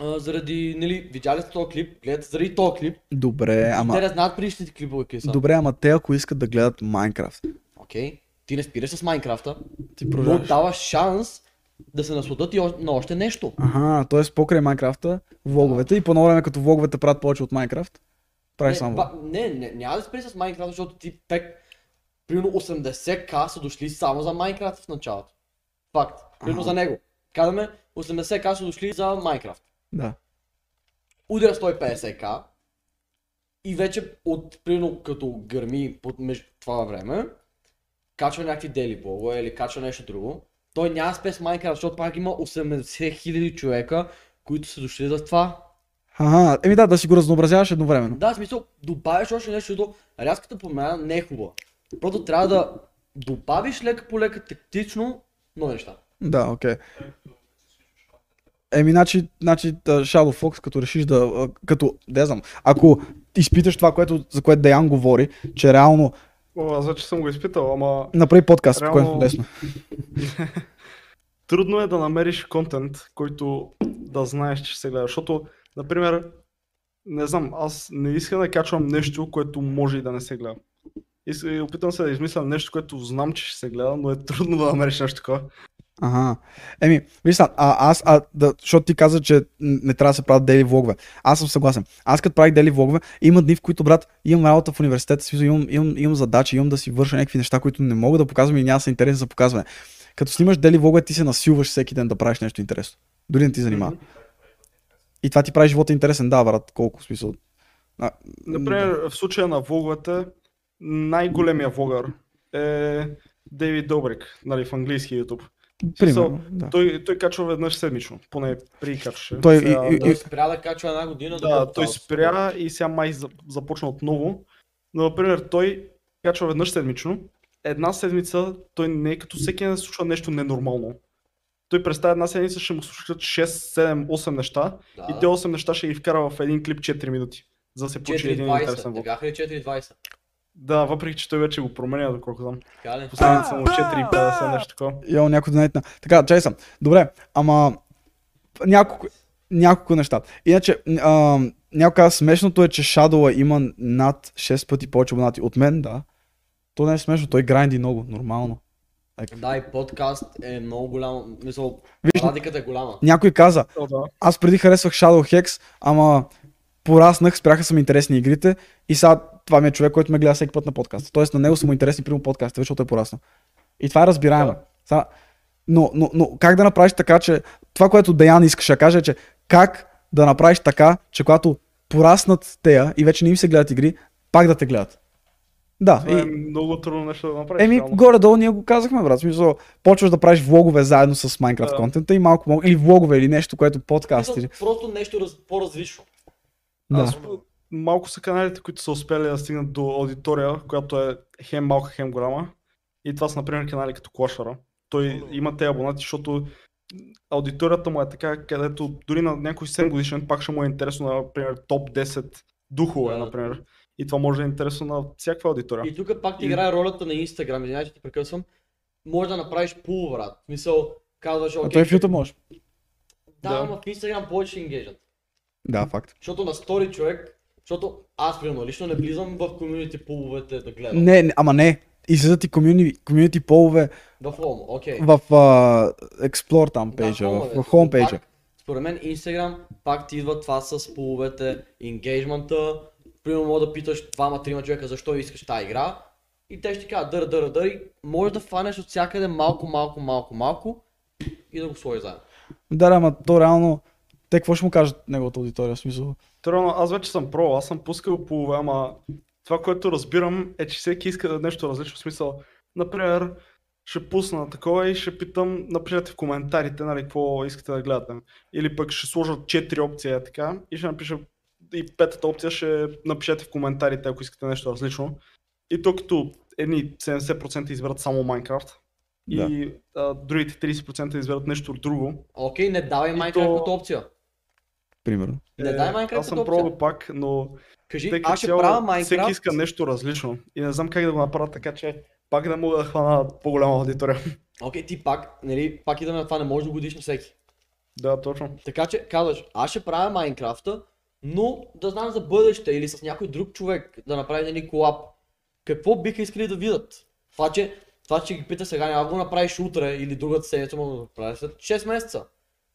а, заради, нали, видяли сте този клип, гледат заради този клип, Добре, ама... те не знаят предишните клипове какви са. Добре, ама те ако искат да гледат Майнкрафт, Окей, ти не спираш с Майнкрафта, ти но продължаваш. даваш шанс да се насладат и на още нещо. Ага, т.е. покрай Майнкрафта, влоговете и по време като влоговете правят повече от Майнкрафт, правиш не, само. ба, не, не, няма да спри с Майнкрафт, защото ти пек, примерно 80к са дошли само за Майнкрафт в началото. Факт. Примерно Ага. за него. Казваме 80к са дошли за Майнкрафт. Да. Удря 150к и вече от, примерно като гърми под между това време, качва някакви дели блогове или качва нещо друго, той няма спе с Майнкрафт, защото пак има 80 000 човека, които са дошли за това. Ага, еми да, да си го разнообразяваш едновременно. Да, в смисъл, добавиш още нещо, защото рязката промяна не е хубава. Просто трябва да добавиш лека по лека тактично нови неща. Да, окей. Еми, значи, значи Shadow Fox, като решиш да, като, да знам, ако изпиташ това, което, за което Деян говори, че реално О, аз вече съм го изпитал, ама направи подкаст, Реално- което е лесно. трудно е да намериш контент, който да знаеш, че се гледа. Защото, например, не знам, аз не искам да качвам нещо, което може и да не се гледа. И опитвам се да измисля нещо, което знам, че ще се гледа, но е трудно да намериш нещо такова. Ага. Еми, виж сега, а, аз, а, да, защото ти каза, че не трябва да се правят дели влогове. Аз съм съгласен. Аз като правих дели влогове, има дни, в които, брат, имам работа в университета, смисъл, имам, имам, имам задачи, имам да си върша някакви неща, които не мога да показвам и няма да са интересни за показване. Като снимаш дели влогове, ти се насилваш всеки ден да правиш нещо интересно. Дори не ти занимава. И това ти прави живота интересен, да, брат, колко смисъл. А, Например, в случая на влоговете, най-големия влогър е Дейвид Добрик, нали, в английски YouTube. Примерно, да. Той, той качва веднъж седмично, поне при качваше. Той Сега- и- и- Той спря да качва една година. Да, той спря и сега май за- започна отново. Но, например, той качва веднъж седмично. Една седмица той не е като всеки се случва нещо ненормално. Той през тази една седмица ще му случат 6, 7, 8 неща Да, и те 8 неща ще ги вкара в един клип 4 минути. За да се получи един интересен 4.20. Не влог. бяха ли 4.20? Да, въпреки че той вече го променя, доколко знам. Последните са му 4,50, нещо такова. Йо, някой да нетна. Така, чай съм. Добре, ама няколко, няколко неща. Иначе, а, някой каза, смешното е, че Shadow има над 6 пъти повече абонати. От мен, да. То не е смешно, той гранди много, нормално. Да, и подкаст е много голям. Мисъл, Виж, разликата е голяма. някой каза, О, да. аз преди харесвах Shadow Hex, ама пораснах, спряха са ми интересни игрите и сега това ми е човек, който ме гледа всеки път на подкаст. Тоест на него са му интересни прямо подкастите, защото е пораснал. И това е разбираемо. Да. Сега, но, но, но как да направиш така, че това, което Деян искаше да каже, е, че как да направиш така, че когато пораснат тея и вече не им се гледат игри, пак да те гледат. Да, Това е и, много трудно нещо да направиш. Еми, реално. горе-долу ние го казахме, брат. Смисъл, почваш да правиш влогове заедно с Minecraft Да. контента и малко, малко или влогове или нещо, което подкаст или... Просто нещо раз, по-различно. Да. Аз, малко са каналите, които са успели да стигнат до аудитория, която е хем малка, хем голяма. И това са, например, канали като Клашара. Той има те абонати, защото аудиторията му е така, където дори на някой 7 годишен пак ще му е интересно, например, топ 10 духове, Да. например. И това може да е интересно на всякаква аудитория. И тук пак ти И- играе ролята на Instagram, извинявай, че ти прекъсвам. Може да направиш пул, брат. В Смисъл, казваш, А окей, той в YouTube може. да, Да. ама в Instagram повече ще енгейджат. Да, факт. Защото на стори човек, защото аз примерно лично не влизам в комьюнити пуловете да гледам. Не, не, ама не. Излизат и комюни, комюнити полове В Home, окей. в uh, Explore там пейджа, Да, в, Home, в. Пак, Според мен Instagram пак ти идва това с пуловете, енгейджмента. Примерно мога да питаш двама-трима човека защо искаш тази игра. И те ще ти кажат дъра, дъра, дъра. И можеш да фанеш от всякъде малко, малко, малко, малко и да го сложиш заедно. Да, да, ама то реално, те какво ще му кажат неговата аудитория, в смисъл? Трудно, аз вече съм про, аз съм пускал полове, ама това, което разбирам е, че всеки иска нещо различно. В смисъл, например, ще пусна такова и ще питам, напишете в коментарите, нали, какво искате да гледате. Или пък ще сложа 4 опции е така и ще напиша и петата опция ще напишете в коментарите, ако искате нещо различно. И то като едни 70% изберат само Minecraft и а, другите 30% изберат нещо друго. Окей, не давай И Minecraft то- като опция. Примерно. Не дай Minecraft Аз съм като пробвал пак, но Кажи, тъй аз ще цяло правя Minecraft. Всеки иска нещо различно и не знам как да го направя така, че пак да мога да хвана по-голяма аудитория. Окей, ти пак, нали, пак идваме на това, не можеш да годиш на всеки. да, точно. Така че казваш, аз ще правя Майнкрафта, но да знам за бъдеще или с някой друг човек да направи нали, колаб. Какво биха искали да видят? Това, че, това, че ги пита сега, няма да го направиш утре или другата седмица, може да го направиш след 6 месеца.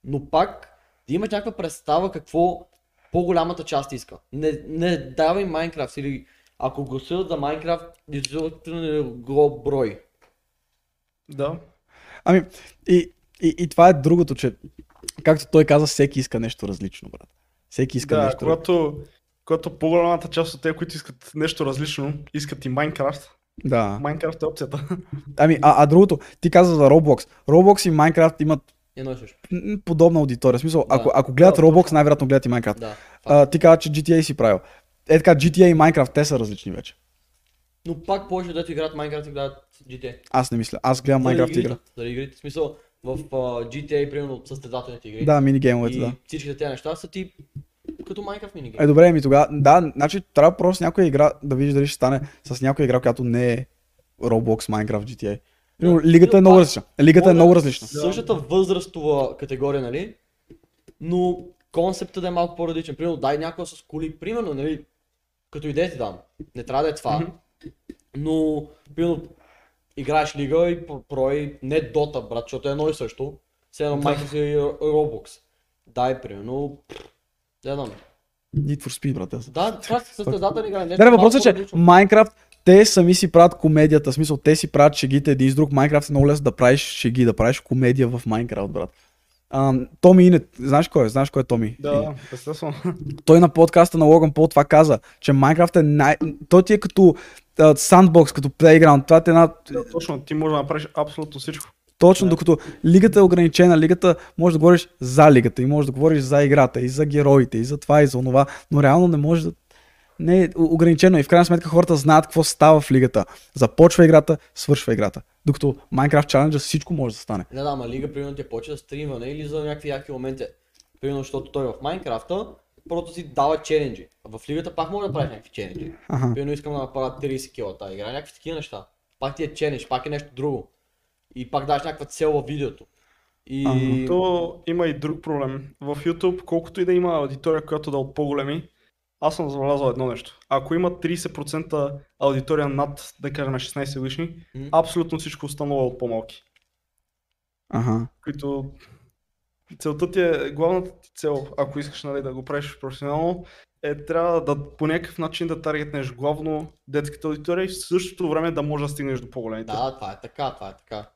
Но пак, да имаш някаква представа какво по-голямата част иска. Не, не давай Майнкрафт или ако гласуват за Майнкрафт, изобщо не го брой. Да. Ами, и, и, и това е другото, че, както той каза, всеки иска нещо различно, брат. Всеки иска Да, нещо когато, когато по-голямата част от те, които искат нещо различно, искат и Майнкрафт. Да. Майнкрафт е опцията. Ами, а, а другото, ти каза за Roblox. Roblox и Minecraft имат Едно и също. подобна аудитория. В смисъл, Да. ако, ако гледат Да, Roblox, най-вероятно гледат и Minecraft. Да. А, ти каза, че GTA си правил. Е така, GTA и Minecraft, те са различни вече. Но пак повече дето играят Майнкрафт играят GTA. Аз не мисля. Аз гледам Заради Minecraft игра. Заради игрите. В смисъл, в а, GTA, примерно, състезателните игри. Да, минигеймовете, и да. всичките тези неща са ти като Майнкрафт минигейм. Е, добре, ми тогава. Да, значи трябва просто някоя игра да видиш дали ще стане с някоя игра, която не е Roblox, Minecraft, GTA. Примерно. Лигата е много различна. Лигата е много различна. Същата възрастова категория, нали? Но концептът да е малко по-различен. Примерно, дай някой с коли. Примерно, нали? Като идея ти дам. Не трябва да е това. Но, примерно, играеш лига и про- прой не Dota, брат, защото е едно и също. Все едно Да. Minecraft и Roblox. Дай, примерно, не знам. Need for Speed, брат. те са. Да, това са състезателни игра. Да, не, въпросът е, че. Minecraft, те сами си правят комедията. В смисъл, те си правят шегите един с друг. Minecraft е много лесно да правиш шеги, да правиш комедия в Minecraft, брат. А, Томи Инет, знаеш кой е? Знаеш кой е Томи? Да, естествено. Той на подкаста на Логан Пол това каза, че Minecraft е най... Той ти е като а, сандбокс, като плейграунд. Това е една... Да, точно, ти можеш да направиш абсолютно всичко. Точно, докато лигата е ограничена, лигата може да говориш за лигата и може да говориш за играта и за героите и за това и за това, но реално не може да... Не е ограничено и в крайна сметка хората знаят какво става в лигата. Започва играта, свършва играта. Докато Minecraft Challenge всичко може да стане. Не да, ама Лига примерно ти е почва да стримва, не или за някакви яки моменти. Примерно, защото той в Майнкрафта просто си дава челенджи. А в Лигата пак може да прави някакви челенджи. Аха. Примерно искам да направя 30 кила тази игра, някакви такива неща. Пак ти е челендж, пак е нещо друго. И пак даваш някаква цел във видеото. И... Ага. То има и друг проблем. В YouTube, колкото и да има аудитория, която да е от по-големи, аз съм забелязал едно нещо. Ако има 30% аудитория над, да кажем, 16 годишни, М. абсолютно всичко останало е от по-малки. Ага. Които целта ти е, главната ти цел, ако искаш нали, да го правиш професионално, е трябва да по някакъв начин да таргетнеш главно детската аудитория и в същото време да можеш да стигнеш до по-големите. Да, това е така, това е така.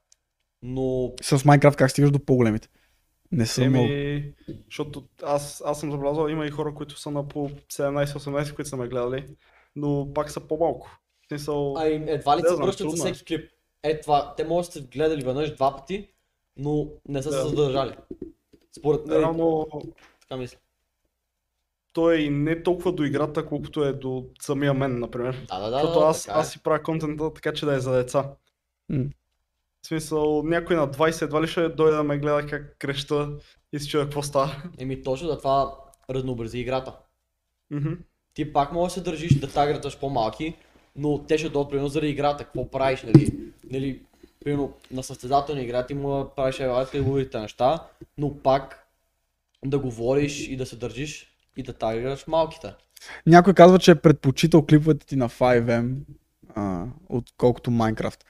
Но С Minecraft как стигаш до по-големите? Не много. Еми, защото аз, аз съм забелязал, има и хора, които са на по 17-18, които са ме гледали, но пак са по-малко. Смисъл, а и едва ли се връщат за е. всеки клип. Е това, те може да са гледали веднъж два пъти, но не са се Да. задържали. Според мен, реално така мисля. той е и не толкова до играта, колкото е до самия мен, например. Да, да, да. Защото аз, е. аз си правя контента така, че да е за деца. М. В смисъл, някой на 20 едва ли ще дойде да ме гледа как креща и си чуя какво става. Еми точно за това разнообрази играта. Мгм. Ти пак можеш да се държиш да таграташ по-малки, но те ще дойдат примерно заради играта. Какво правиш, нали? нали примерно на състезателна игра ти му да правиш елата и ловите неща, но пак да говориш и да се държиш и да таграш малките. Някой казва, че е предпочитал клиповете ти на 5M, а, отколкото Minecraft.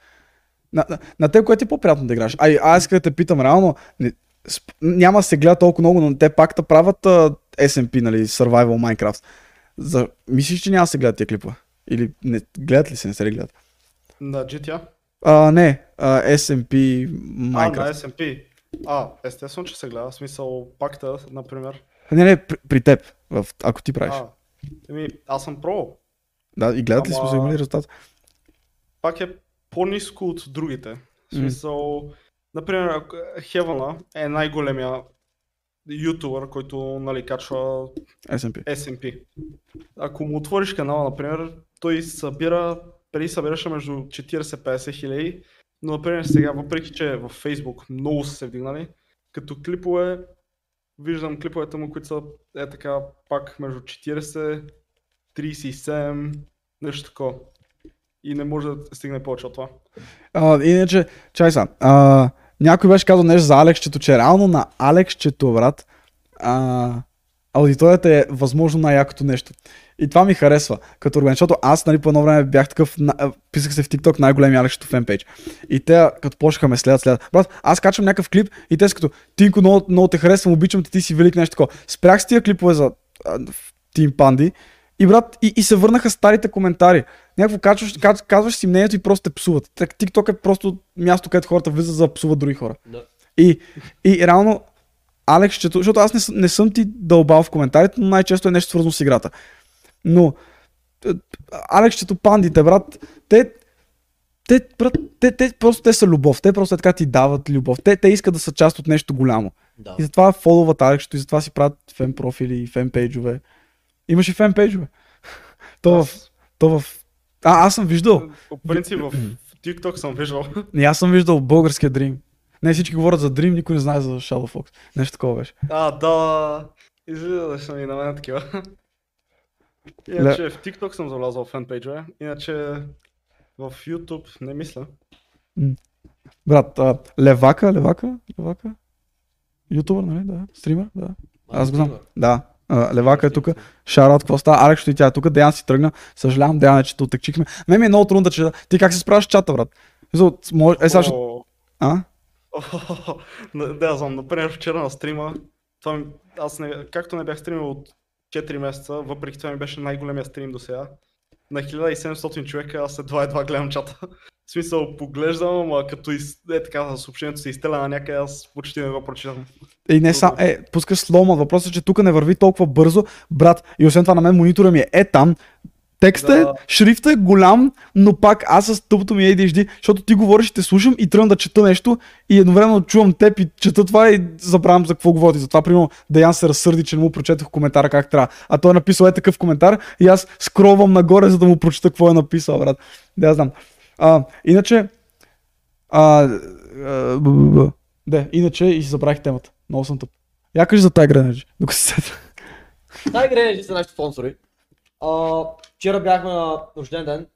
На, на, на теб, което е по-приятно да играш. Ай, аз искам да те питам, реално, не, сп, няма да се гледа толкова много, но те пак да правят а, SMP, нали, Survival Minecraft. За, мислиш, че няма да се гледат тия клипове? Или не, гледат ли се, не се ли гледат? На GTA? А, не, а, SMP А, Minecraft. на SMP. А, естествено, че се гледа. В смисъл, пакта, например. Не, не, при, при теб, в, ако ти правиш. А, еми, аз съм про. Да, и гледат ли Ама- сме имали резултат? Пак е по-низко от другите. В смисъл, например, ако- Хевана е най-големия ютубър, който нали, качва SMP. SMP. Ако му отвориш канала, например, той събира, преди събираше между 40-50 хиляди, но например сега, въпреки че в Facebook много са се вдигнали, като клипове, виждам клиповете му, които са е така пак между 40, 37, нещо такова. И не може да стигне повече от това. А, иначе, чай са. А, някой беше казал нещо за Алексчето, че реално на Алексчето, брат, а, аудиторията е възможно най-якото нещо. И това ми харесва като организация, защото аз нали, по едно време бях такъв, на- писах се в TikTok най-големия Алексчето фенпейдж. И те като почнаха ме следят, следят. Брат, аз качвам някакъв клип и те са като, Тинко, много, много те харесвам, обичам те, ти си велик нещо такова. Спрях с тия клипове за Team Pandi. И брат, и, и се върнаха старите коментари. Някакво качваш, кач, казваш си мнението и просто те псуват. TikTok е просто място, където хората влизат за да псуват други хора. Да. И, и реално, Алекс, чето, защото аз не, не съм ти дълбал в коментарите, но най-често е нещо свързано с играта. Но, Алекс, чето пандите, брат, те, те, брат, те, те, просто те са любов. Те просто така ти дават любов. Те, те искат да са част от нещо голямо. Да. И затова фоловат Алексто и затова си правят фен профили и фен пейджове. Имаш и фен пейджове. То в, то в... А, аз съм виждал. по принцип в TikTok съм виждал. И аз съм виждал българския Dream. Не всички говорят за Dream, никой не знае за Shadow Fox. Нещо такова беше. А, да. Излизаше ми на мен такива. Иначе в TikTok съм залязал в фенпейджове. Иначе в YouTube не мисля. Брат, а, Левака, Левака, Левака. Ютубър, нали? Да. Стример, да. Аз го знам. Да. А, Левака е тук. Шарат, какво става? Алекс, и тя е тук. Деян си тръгна. Съжалявам, Деян, че те отекчихме. Мен ми е много трудно да чета. Ти как се справяш чата, брат? Е, сега ще... А? Да, знам, например вчера на стрима, това ми, аз не, както не бях стримил от 4 месеца, въпреки това ми беше най-големия стрим до сега. На 1700 човека аз едва едва гледам чата. В смисъл, поглеждам, ама като из, е така, съобщението се изтеля на някъде, аз почти не го прочитам. И не сам, е, пускаш слома. Въпросът е, че тук не върви толкова бързо, брат. И освен това на мен монитора ми е, е там. Текстът е, Да. шрифтът е голям, но пак аз с тъпото ми ADHD, защото ти говориш и те слушам и тръгвам да чета нещо и едновременно чувам теб и чета това и забравям за какво говори. Затова, примерно, Деян се разсърди, че не му прочетох коментара как трябва. А той е написал е такъв коментар и аз скровам нагоре, за да му прочета какво е написал, брат. Да, я знам. А, иначе, а, а, б, б, б. да, иначе и си забравих темата. Много съм тъп. Я кажи за Tiger Energy, докато се. Tiger Energy са нашите спонсори. А, вчера бяхме на рожден ден.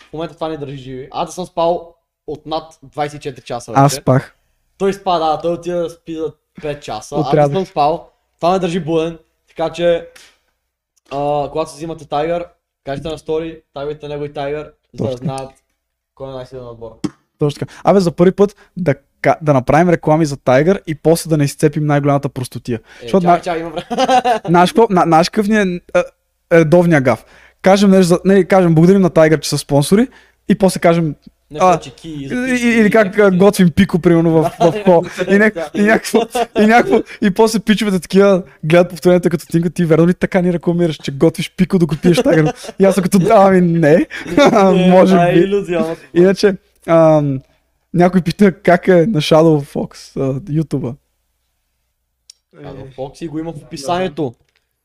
В момента това ни държи живи. Аз да съм спал от над 24 часа вече. Аз спах. Той спа, да, той отида да спи за 5 часа. Аз Отрязах. не съм спал. Това ме държи буден. Така че, а, когато се взимате Тайгър, кажете на стори, тагвайте него и Тайгър, за да знаят кой е най-силен отбор. Точно така. Абе, за първи път да, да направим реклами за Tiger и после да не изцепим най-голямата простотия. Е, Защото на- чакай, има време. Наш, какво- на, наш какъв ни е редовния гаф. Кажем, нещо за, не, кажем, благодарим на Tiger, че са спонсори и после кажем Нещо А, за чеки. и- и- пички, или как а, готвим пико, примерно, в, в хол. И, не, и, някакво, и, някакво, и после пичовете такива гледат повторението като тинка, ти верно ли така ни рекламираш, че готвиш пико докато пиеш Tiger? И аз като, ами не, може е би. иллюзия. ама- Иначе, ам, някой пита как е на Shadow Fox, а, YouTube. А, в Foxy го има в описанието.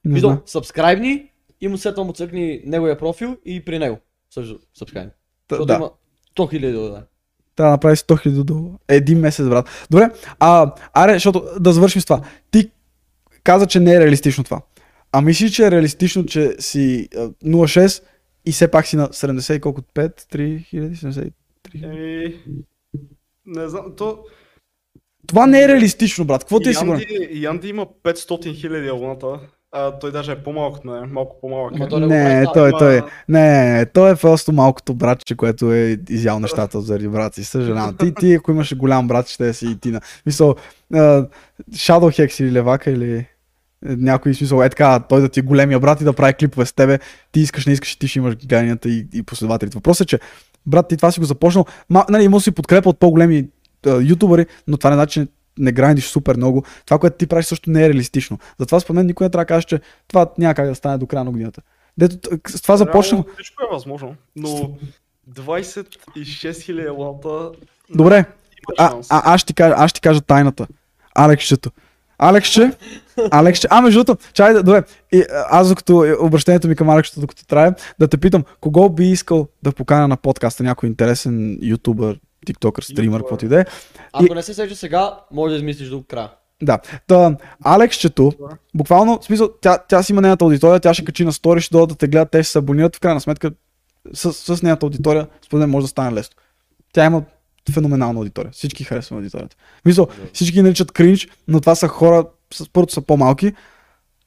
Видо, сабскрайбни и му след това му цъкни неговия профил и при него. Също. Т- Защото Да, има 100 хиляди да даде. трябва да направи 100 000 долара. Един месец, брат. Добре, а, аре, защото да завършим с това. Ти каза, че не е реалистично това. А мислиш, че е реалистично, че си а, 0,6 и все пак си на 70 и колко? 5, 3 хиляди, 73 хиляди? Еми, не знам, то... Това не е реалистично, брат. Какво ти е сигурен? Янди, Янди има 500 хиляди абоната, а той даже е по-малък от мен, малко по-малък. Ама е. той не го Не, това. той, той, не, той е просто малкото братче, което е изял нещата заради брат си. Съжалявам. Ти, ти, ако имаш голям брат, ще си и ти на. Мисъл, а, Shadow Hex или Левака или някой смисъл, е така, той да ти е големия брат и да прави клипове с тебе, ти искаш, не искаш, ти ще имаш гледанията и, и последователите. Въпросът е, че брат, ти това си го започнал, ма, нали, има си подкрепа от по-големи а, ютубъри, но това не значи, не грандиш супер много. Това, което ти правиш също не е реалистично. Затова според мен никой не трябва да каже, че това няма как да стане до края на годината. Дето, с това започна. Реално Всичко е възможно, но 26 хиляди абоната Добре, а, а, аз, ще ти кажа, аз ще кажа тайната. Алексчето. Алексче, Алексче, а между другото, чай да, добре, и, аз докато е, обращението ми към Алексчето, докато трае, да те питам, кого би искал да поканя на подкаста, някой интересен ютубър, тиктокър, стример, каквото и да е. Ако не се сеща сега, може да измислиш до края. Да. Та, Алексчето, буквално, в смисъл, тя, тя си има нейната аудитория, тя ще качи на стори, ще дойдат да те гледат, те ще се абонират, в крайна сметка, с, с нейната аудитория, според мен може да стане лесно. Тя има феноменална аудитория. Всички харесват аудиторията. Мисъл, всички я наричат кринч, но това са хора, с първото са по-малки,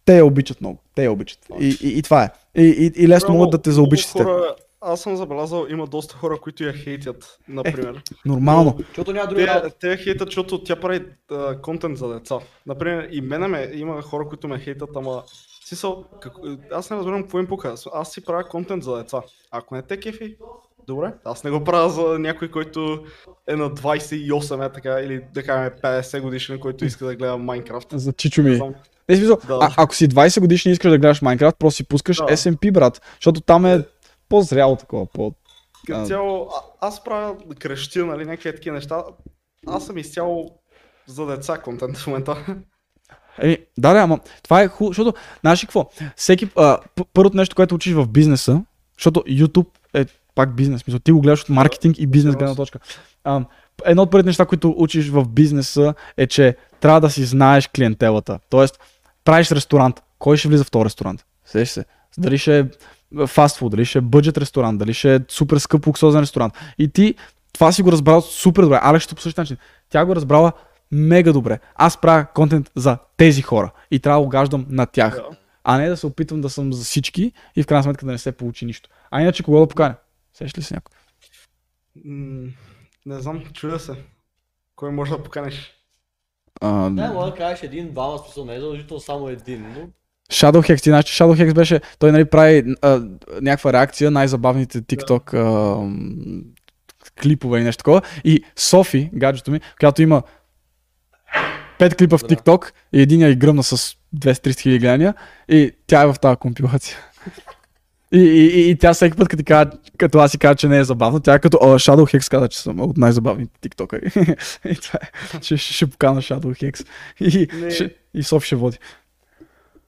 те я обичат много. Те я обичат. И, и, и това е. И, и, и лесно Реално, могат да те заобичат хора аз съм забелязал, има доста хора, които я хейтят, например. Нормално. Защото няма друга Те, те я хейтят, защото тя прави а, контент за деца. Например, и мене ме, има хора, които ме хейтят, ама смисъл, как, аз не разбирам какво им пука. Аз, си правя контент за деца. Ако не те кефи, добре. Аз не го правя за някой, който е на 28 е така, или да кажем 50 годишен, който иска да гледа Майнкрафт. За чичо ми. Не, смисъл, Да. а, ако си 20 годишни и искаш да гледаш Майнкрафт, просто си пускаш Да. SMP, брат. Защото там е по-зряло такова, по... Като цяло, а, аз правя крещи, нали, някакви такива неща. Аз съм изцяло за деца контент в момента. Еми, да, да, ама това е хубаво, защото, знаеш какво? Всеки, а, първото нещо, което учиш в бизнеса, защото YouTube е пак бизнес, мисля, ти го гледаш от маркетинг и бизнес гледна точка. А, едно от първите неща, които учиш в бизнеса е, че трябва да си знаеш клиентелата. Тоест, правиш ресторант, кой ще влиза в този ресторант? Сеш се. Дали ще е фастфуд, дали ще е бъджет ресторант, дали ще е супер скъп луксозен ресторант. И ти това си го разбрал супер добре. Алекс ще по същия начин. Тя го разбрала мега добре. Аз правя контент за тези хора и трябва да угаждам на тях. А не да се опитвам да съм за всички и в крайна сметка да не се получи нищо. А иначе кого да поканя? Сеш ли се някой? Не знам, чудя се. Кой може да поканеш? А, Не, може да кажеш един, двама, смисъл, не е задължително само един, но Shadowhex, ти знаеш, че Shadowhex беше, той нали прави а, някаква реакция, най-забавните TikTok а, клипове и нещо такова. И Софи, гаджето ми, която има 5 клипа в. TikTok и единия и гръмна с 200-300 хиляди гледания и тя е в тази компилация. И, и, и, и тя всеки път, като, кажа, като аз си кажа, че не е забавно, тя е като О, Shadowhex каза, че съм от най-забавните тиктокъри. и това е. Ще, ще, ще покана Shadowhex. И, Не. ще, и Софи ще води.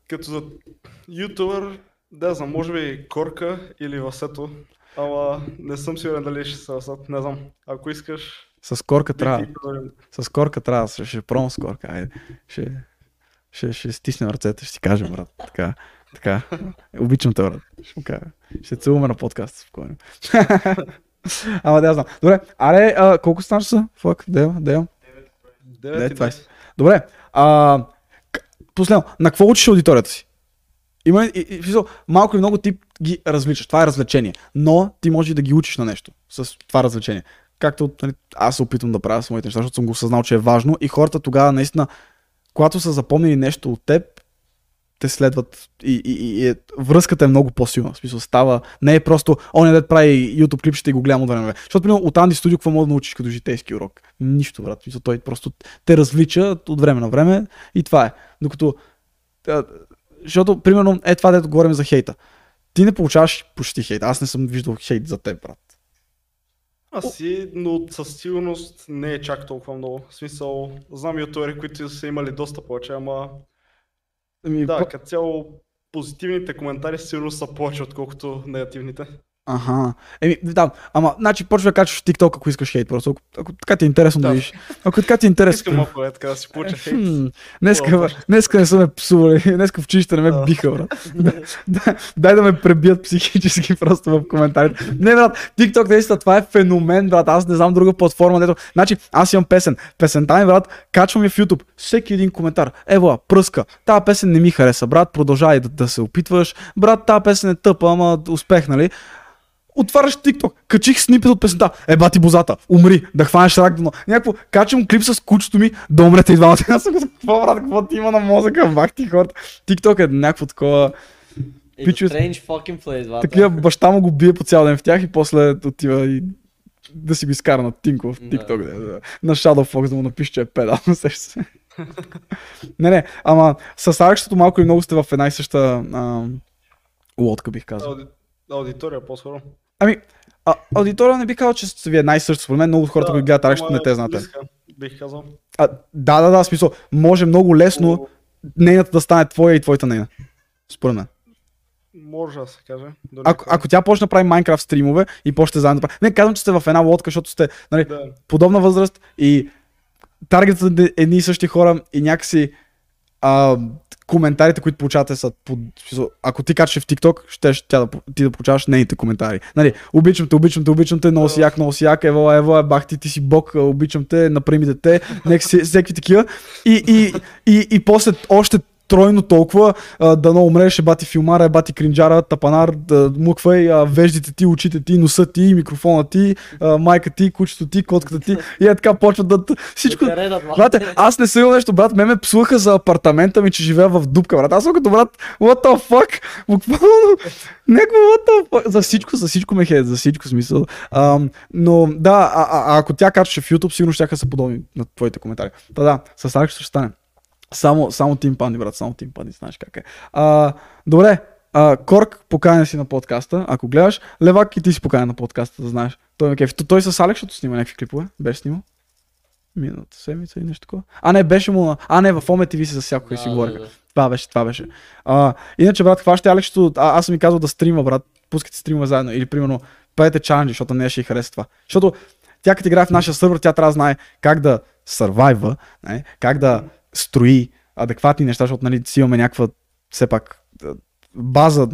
Като за ютубър, да знам, може би Корка или Васето. Ама не съм сигурен дали ще се Васет. Не знам. Ако искаш, С корка трябва. С корка трябва. Ще, ще пробвам с корка. Айде. Ще, ще, ще стиснем ръцете, ще ти кажа, брат. Така. Така. Обичам те, брат. Ще му кажа. Ще целуваме на подкаст. Спокойно. Ама да знам. Добре, аре, а, колко стана са? Фак, дева, дева. 9 и 20. 10. Добре. А, последно, на какво учиш аудиторията си? Има, и, и, смисъл, малко и много ти ги развличаш. Това е развлечение. Но ти можеш и да ги учиш на нещо с това развлечение. Както нали, аз се опитвам да правя с моите неща, защото съм го осъзнал, че е важно. И хората тогава наистина, когато са запомнили нещо от теб, те следват и, и, и, и връзката е много по-силна. В смисъл става, не е просто, он дет прави YouTube клип, ще го гледам от време. Защото, примерно, от Анди Студио, какво мога да научиш като житейски урок? Нищо, брат. Смисъл, той просто те развлича от време на време и това е. Докато, защото, примерно, е това, дето говорим за хейта. Ти не получаваш почти хейт. Аз не съм виждал хейт за теб, брат. Аз си, но със сигурност не е чак толкова много. В смисъл, знам ютубери, които са имали доста повече, ама Ами, да, по- като цяло позитивните коментари сигурно са повече, отколкото негативните. Аха. Еми, да, ама, значи почва да качваш в TikTok, ако искаш хейт, просто. Ако, ако така ти е интересно да, Да. видиш. Ако така ти е интересно. Искам малко е така да си получа хейт. Хм, Днеска, днеска не са ме псували, днеска в училище не ме Да. биха, брат. Да, дай да ме пребият психически просто в коментарите. Не, брат, TikTok наистина това е феномен, брат. Аз не знам друга платформа. Дето... Значи, аз имам песен. Песента ми, брат, качвам я в YouTube. Всеки един коментар. Ева, пръска. Тая песен не ми хареса, брат. Продължавай да, да се опитваш. Брат, тая песен е тъпа, ама успех, нали? Отваряш TikTok, качих снипет от песента, е бати бозата, умри, да хванеш рак дно. Някакво, качвам клип с кучето ми, да умрете и двамата. Аз съм какво брат, какво ти има на мозъка, бах ти хората. TikTok е някакво такова, брат. такива баща му го бие по цял ден в тях и после отива и да си го изкара на Тинко в Да. TikTok. Да. Да, на Shadow Fox да му напише, че е педал. Сеща се. не, не, ама с Аркщото малко и много сте в една и съща а, лодка, бих казал. Ауди... Аудитория по-скоро. Ами, а, аудитория не бих казал, че ви една и съща. Според мен много от хората, които гледат ама не те близка, Бих казал. А, да, да, да, смисъл. Може много лесно Но нейната да стане твоя и твоята нейна. Според мен. Може да се каже. Ако, ако тя почне да прави Майнкрафт стримове и почне заедно да прави. Не, казвам, че сте в една лодка, защото сте нали, Да. подобна възраст и таргетът е едни и същи хора и някакси а, коментарите, които получавате са под... Ако ти качеш в TikTok, ще тя да, ти да получаваш нейните коментари. Нали, обичам те, обичам те, обичам те, много си як, много си як, ево, ево, бах ти, ти си бог, обичам те, направи ми дете, всеки такива. И, и, и, и, после още тройно толкова, а, дано умреш, е бати филмара, е бати кринджара, тапанар, да, муквай, а, веждите ти, очите ти, носа ти, микрофона ти, а, майка ти, кучето ти, котката ти и е така почват да... Всичко... Да. Брате, аз не съм имал нещо, брат, ме ме псуваха за апартамента ми, че живея в дупка, брат. Аз съм като брат, what the fuck, буквално, някакво what the fuck, за всичко, за всичко ме хед, за всичко смисъл. Ам, но да, а, а, а, ако тя качваше в YouTube, сигурно ще са подобни на твоите коментари. Та да, с Алекс ще стане. Само, само Тим Панди, брат, само Тим Панди, знаеш как е. А, добре, а, Корк, поканя си на подкаста, ако гледаш. Левак и ти си поканя на подкаста, да знаеш. Той ме кефи. Той, с Алекс, защото снима някакви клипове. Беше снимал. Миналата седмица и нещо такова. А, не, беше му. А, не, в Оме TV си за всякога си Да, говориха. да, да. Това беше, това беше. А, иначе, брат, хваща Алекс, защото а, аз съм ми казал да стрима, брат. Пускайте стрима заедно. Или, примерно, правете чаленджи, защото не ще й хареса това. Защото тя като играе в нашия сървър, тя трябва да знае как да сървайва, не? как да строи адекватни неща, защото нали, си имаме някаква все пак база,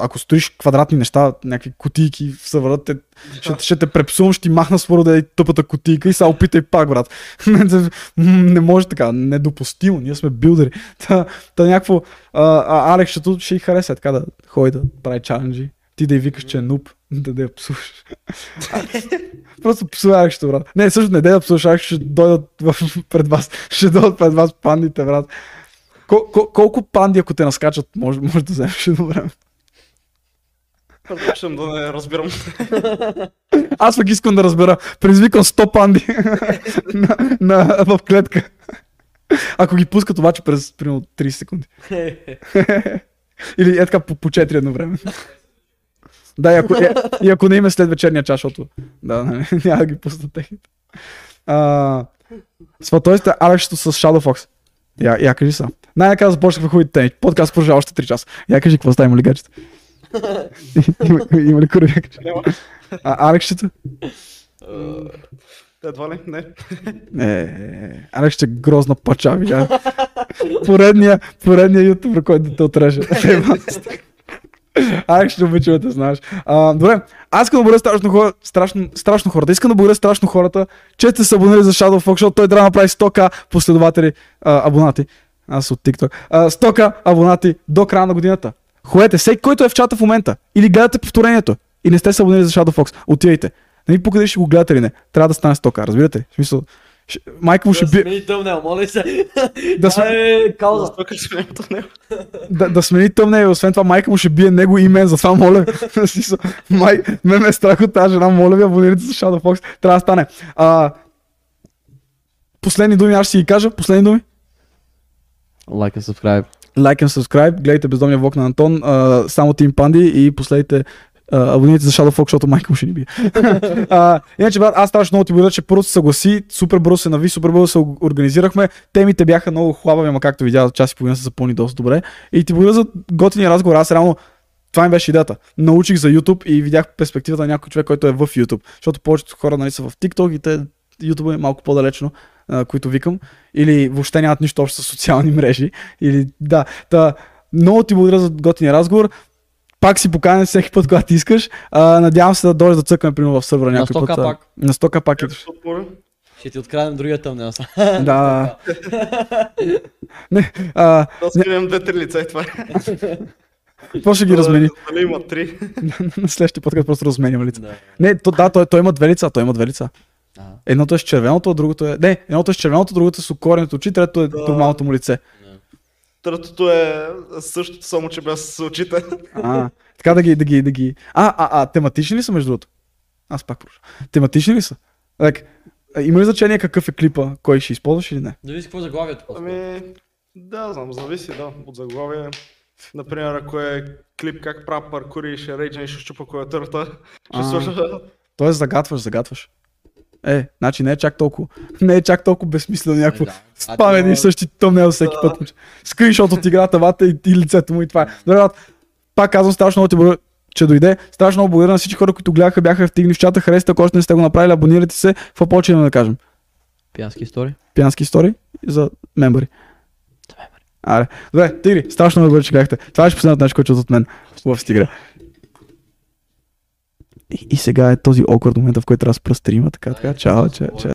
ако строиш квадратни неща, някакви кутийки в сървъра, те, ще, ще, те препсувам, ще ти махна с да е тъпата кутийка и сега опитай пак, брат. не може така, недопустимо, ние сме билдери. Та, та някакво, а, а Алекс ще, ще й хареса така да ходи да прави чаленджи. Ти да й викаш, че е нуп, да да я псуваш. Просто псува Алекс, ще, брат. Не, също не да я псуваш, ще дойдат в, пред вас. Ще дойдат пред вас пандите, брат. Кол, кол, колко панди, ако те наскачат, може, може да вземеш едно време. Предпочитам да не разбирам. Аз пък искам да разбера. Предизвикам 100 панди на, на, в клетка. Ако ги пускат обаче през примерно 30 секунди. Или е така по, по 4 едно време. Да, и ако, е, и ако не има след вечерния час, защото да, не, няма да ги пуснат техните. А, Сватойсте Алексето с Shadow Fox. Я, я кажи са. Най-накрая започнахме хубавите. Подкаст продължава още 3 часа. Я кажи какво става, има ли гаджета? има, има ли? Няма. А, Алексчето? Едва ли? Не. Е, Алекс ще е грозна пача, видя. Поредния, поредния ютубър, който те отреже. Алекс ще обича да знаеш. А, добре, аз искам да благодаря страшно, хора, страшно, страшно хората. Искам да благодаря страшно хората, че сте се абонирали за Shadow Fox, защото той трябва да направи 100к последователи, а, абонати. Аз от TikTok. А, 100к абонати до края на годината. Ходете, всеки, който е в чата в момента, или гледате повторението и не сте се абонирали за Shadow Fox, отивайте. Не ми покъде ще го гледате или не. Трябва да стане 100к, разбирате ли? В смисъл, майка му ще Да бие, смени тъмнел, моля се. Да сме- Е, кауза. Да, да смени тъмне и освен това майка му ще бие него и мен, затова моля. Май, ме ме е страх от тази жена, моля ви, абонирайте се за Shadow Fox. Трябва да стане. А, последни думи, аз ще си ги кажа. Последни думи. Лайк и subscribe. Like and subscribe, гледайте Бездомния влог на Антон, а, само Тим Панди и последните а, абонирайте за Shadow Fox, защото майка му ще ни бие. а, иначе, брат, аз страшно много ти благодаря, че първо се съгласи, супер бързо се нави, супер бързо се организирахме. Темите бяха много хлабави, ама както видя, час и половина се запълни доста добре. И ти благодаря за готиния разговор. Аз реално това ми беше идеята. Научих за YouTube и видях перспективата на някой човек, който е в YouTube. Защото повечето хора нали, са в TikTok и те YouTube е малко по-далечно, а, които викам. Или въобще нямат нищо общо с социални мрежи. Или да. Та, много ти благодаря за готиния разговор. Пак си поканен всеки път, когато искаш. А, надявам се да дойдеш да цъкаме примерно в сървъра някой 100К път. пак. На 100к пак идваш. Отворя. Ще ти открадем другия тъмнел. Да. Не, а, Да скрием две-три лица и това е. какво ще ги размени? Дали има три? На следващия подкаст просто разменяме лица. Не, то, да, той, той има две лица, той има две лица. Едното е с червеното, а другото е... Не, едното е с червеното, другото е с укорените очи, третото е нормалното му лице. Третото е същото, само че без очите. А, така да ги, да ги, да ги... А, а, а, тематични ли са между другото? Аз пак проша. Тематични ли са? Like, има ли значение какъв е клипа, кой ще използваш или не? Зависи какво е заглавието. Ами, да, знам, зависи, да, от заглавие. Например, ако е клип как правя паркури и ще рейджа и ще щупа клавиатурата, ще сложа Тоест загатваш, загатваш. Е, значи не е чак толкова, не е чак толкова безсмислено някакво Е, да. спам едни и Значи, същи тъмнел всеки път. Скриншот от играта, вата и, и лицето му и това е. Добре, пак казвам страшно много ти благодаря, че дойде. Страшно много благодаря на всички хора, които гледаха, бяха активни в чата, харесате, ако още не сте го направили, абонирайте се. Какво повече имаме да кажем? Пиянски истории. Пиянски истории за мембари. Аре. Добре, тигри, страшно много благодаря, че гледахте. Това беше последното нещо, което от мен. Хубав си игра. И, и сега е този awkward момент, в който трябва да спра стрима, така, така. Чао, чао, чао.